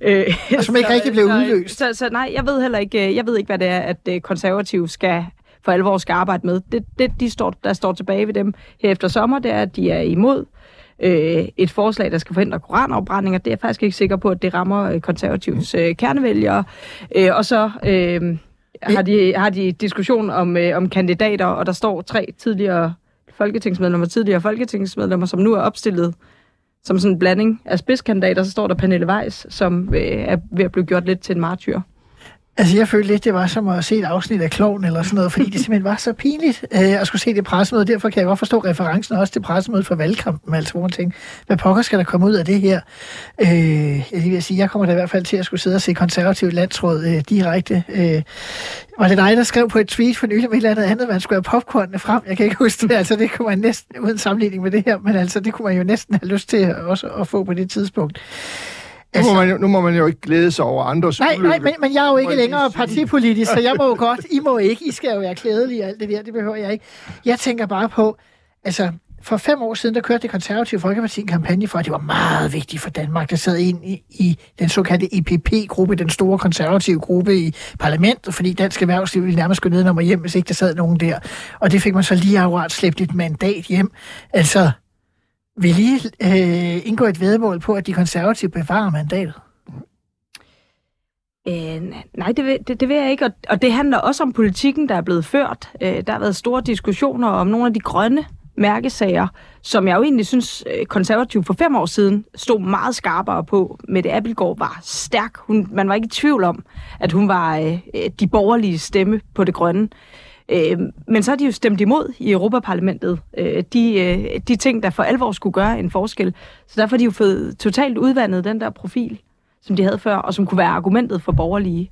Øh, og som ikke rigtig blev udløst. Så, så, så nej, jeg ved heller ikke, øh, jeg ved ikke hvad det er, at øh, konservative skal for alvor skal arbejde med. Det, det de står, der står tilbage ved dem her efter sommer, det er, at de er imod øh, et forslag, der skal forhindre koranafbrændinger. Det er jeg faktisk ikke sikker på, at det rammer øh, konservativs øh, kernevælgere. Øh, og så øh, har, de, har de diskussion om, øh, om kandidater, og der står tre tidligere folketingsmedlemmer, tidligere folketingsmedlemmer, som nu er opstillet som sådan en blanding af spidskandidater. Så står der Pernille Weiss, som øh, er ved at blive gjort lidt til en martyr. Altså, jeg følte lidt, det var som at se et afsnit af Kloven eller sådan noget, fordi det simpelthen var så pinligt øh, at skulle se det pressemøde. Derfor kan jeg godt forstå referencen også til pressemødet for valgkampen, altså hvor man tænkte, hvad pokker skal der komme ud af det her? Øh, jeg vil sige, jeg kommer da i hvert fald til at skulle sidde og se konservativt landsråd øh, direkte. Øh, var det dig, der skrev på et tweet for nylig med et eller andet andet, man skulle have popcornene frem? Jeg kan ikke huske det, altså det kunne man næsten, uden sammenligning med det her, men altså det kunne man jo næsten have lyst til også at få på det tidspunkt. Altså, nu, må man, nu må man jo ikke glæde sig over andres Nej, nej men, men jeg er jo ikke længere partipolitisk, så jeg må jo godt. I må ikke. I skal jo være klædelige og alt det der. Det behøver jeg ikke. Jeg tænker bare på, altså, for fem år siden, der kørte det konservative Folkeparti en kampagne for, at det var meget vigtigt for Danmark, der sad ind i, i den såkaldte EPP-gruppe, den store konservative gruppe i parlamentet, fordi dansk erhvervsliv ville nærmest gå ned og hjem, hvis ikke der sad nogen der. Og det fik man så lige akkurat slæbt et mandat hjem. Altså, vil lige øh, indgå et vedmål på, at de konservative bevarer mandatet? Øh, nej, det vil, det, det vil jeg ikke. Og, og det handler også om politikken, der er blevet ført. Øh, der har været store diskussioner om nogle af de grønne mærkesager, som jeg jo egentlig synes, øh, konservativ for fem år siden stod meget skarpere på. Mette Abelgaard var stærk. Hun, man var ikke i tvivl om, at hun var øh, de borgerlige stemme på det grønne. Øh, men så har de jo stemt imod i Europaparlamentet øh, de, øh, de ting, der for alvor skulle gøre en forskel. Så derfor har de jo fået totalt udvandet den der profil, som de havde før, og som kunne være argumentet for borgerlige.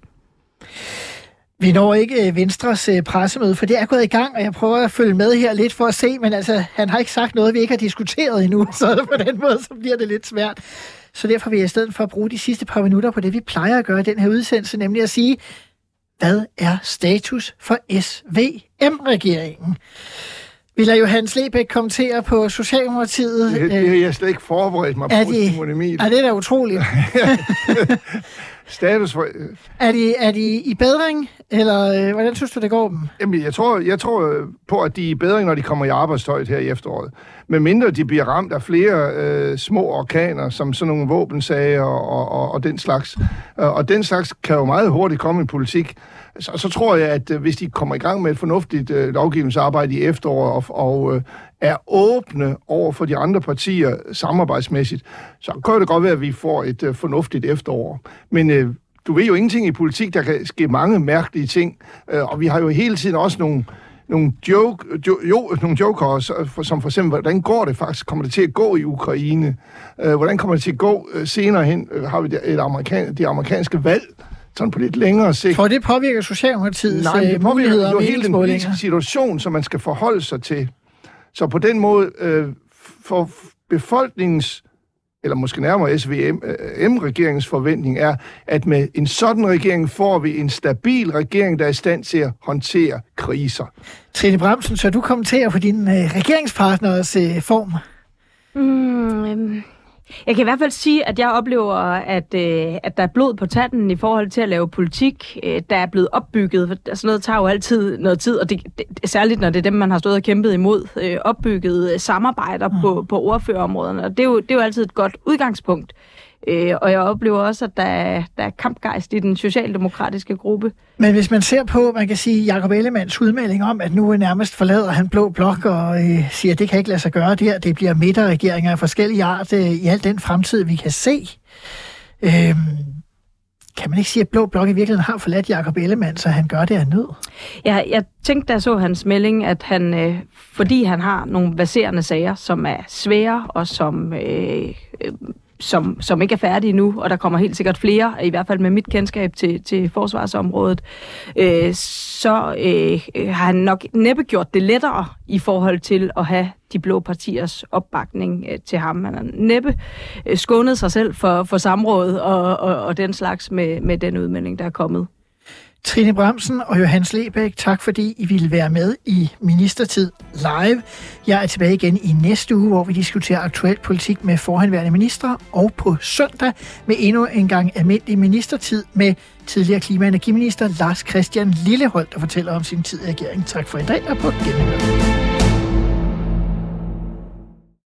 Vi når ikke øh, Venstres øh, pressemøde, for det er gået i gang, og jeg prøver at følge med her lidt for at se, men altså, han har ikke sagt noget, vi ikke har diskuteret endnu, så på den måde så bliver det lidt svært. Så derfor vil jeg i stedet for at bruge de sidste par minutter på det, vi plejer at gøre i den her udsendelse, nemlig at sige, hvad er status for SVM-regeringen? Vil jeg Johannes Lebæk kommentere på Socialdemokratiet? Det, det har jeg slet ikke forberedt mig er på, de, Simon Emil. Er det da utroligt? Status for... Er de, er de i bedring, eller øh, hvordan synes du, det går dem? Jamen, jeg tror, jeg tror øh, på, at de er i bedring, når de kommer i arbejdstøjet her i efteråret. Men mindre de bliver ramt af flere øh, små orkaner, som sådan nogle våbensager og, og, og den slags. Og den slags kan jo meget hurtigt komme i politik. Så, så tror jeg, at øh, hvis de kommer i gang med et fornuftigt øh, lovgivningsarbejde i efteråret og, og øh, er åbne over for de andre partier samarbejdsmæssigt, så kan det godt være, at vi får et øh, fornuftigt efterår. Men øh, du ved jo ingenting i politik, der kan ske mange mærkelige ting, øh, og vi har jo hele tiden også nogle nogle, joke, jo, jo, nogle jokers, som for eksempel, hvordan går det faktisk? Kommer det til at gå i Ukraine? Øh, hvordan kommer det til at gå øh, senere hen? Øh, har vi det, et amerikan, det amerikanske valg? Sådan på lidt længere sigt. Tror det påvirker Socialdemokratiets Nej, det muligheder jo hele den politiske situation, som man skal forholde sig til. Så på den måde, øh, for befolkningens eller måske nærmere SVM-regeringens forventning er, at med en sådan regering får vi en stabil regering, der er i stand til at håndtere kriser. Trine Bremsen, så du kommenterer på din øh, regeringspartners øh, form? Mm, øhm, jeg kan i hvert fald sige, at jeg oplever, at, øh, at der er blod på tanden i forhold til at lave politik, øh, der er blevet opbygget. For sådan noget tager jo altid noget tid, og det, det, særligt når det er dem, man har stået og kæmpet imod, øh, opbygget samarbejder mm. på, på ordførerområderne. Og det er, jo, det er jo altid et godt udgangspunkt. Øh, og jeg oplever også, at der er, der er kampgejst i den socialdemokratiske gruppe. Men hvis man ser på, man kan sige, Jacob Ellemanns udmelding om, at nu nærmest forlader han Blå Blok og øh, siger, at det kan ikke lade sig gøre der. Det bliver midterregeringer af forskellige art øh, i al den fremtid, vi kan se. Øh, kan man ikke sige, at Blå Blok i virkeligheden har forladt Jacob Ellemann, så han gør det af nød? Ja, jeg tænkte, da jeg så hans melding, at han, øh, fordi han har nogle baserende sager, som er svære og som øh, som, som ikke er færdige nu, og der kommer helt sikkert flere, i hvert fald med mit kendskab til, til forsvarsområdet, øh, så øh, har han nok næppe gjort det lettere i forhold til at have de blå partiers opbakning øh, til ham. Han har næppe øh, skånet sig selv for, for samrådet og, og, og den slags med, med den udmelding, der er kommet. Trine Bremsen og Johannes Lebæk, tak fordi I ville være med i Ministertid Live. Jeg er tilbage igen i næste uge, hvor vi diskuterer aktuel politik med forhenværende ministre, og på søndag med endnu en gang almindelig ministertid med tidligere klima- og energiminister Lars Christian Lillehold, der fortæller om sin tid i regeringen. Tak for i dag og på genhør.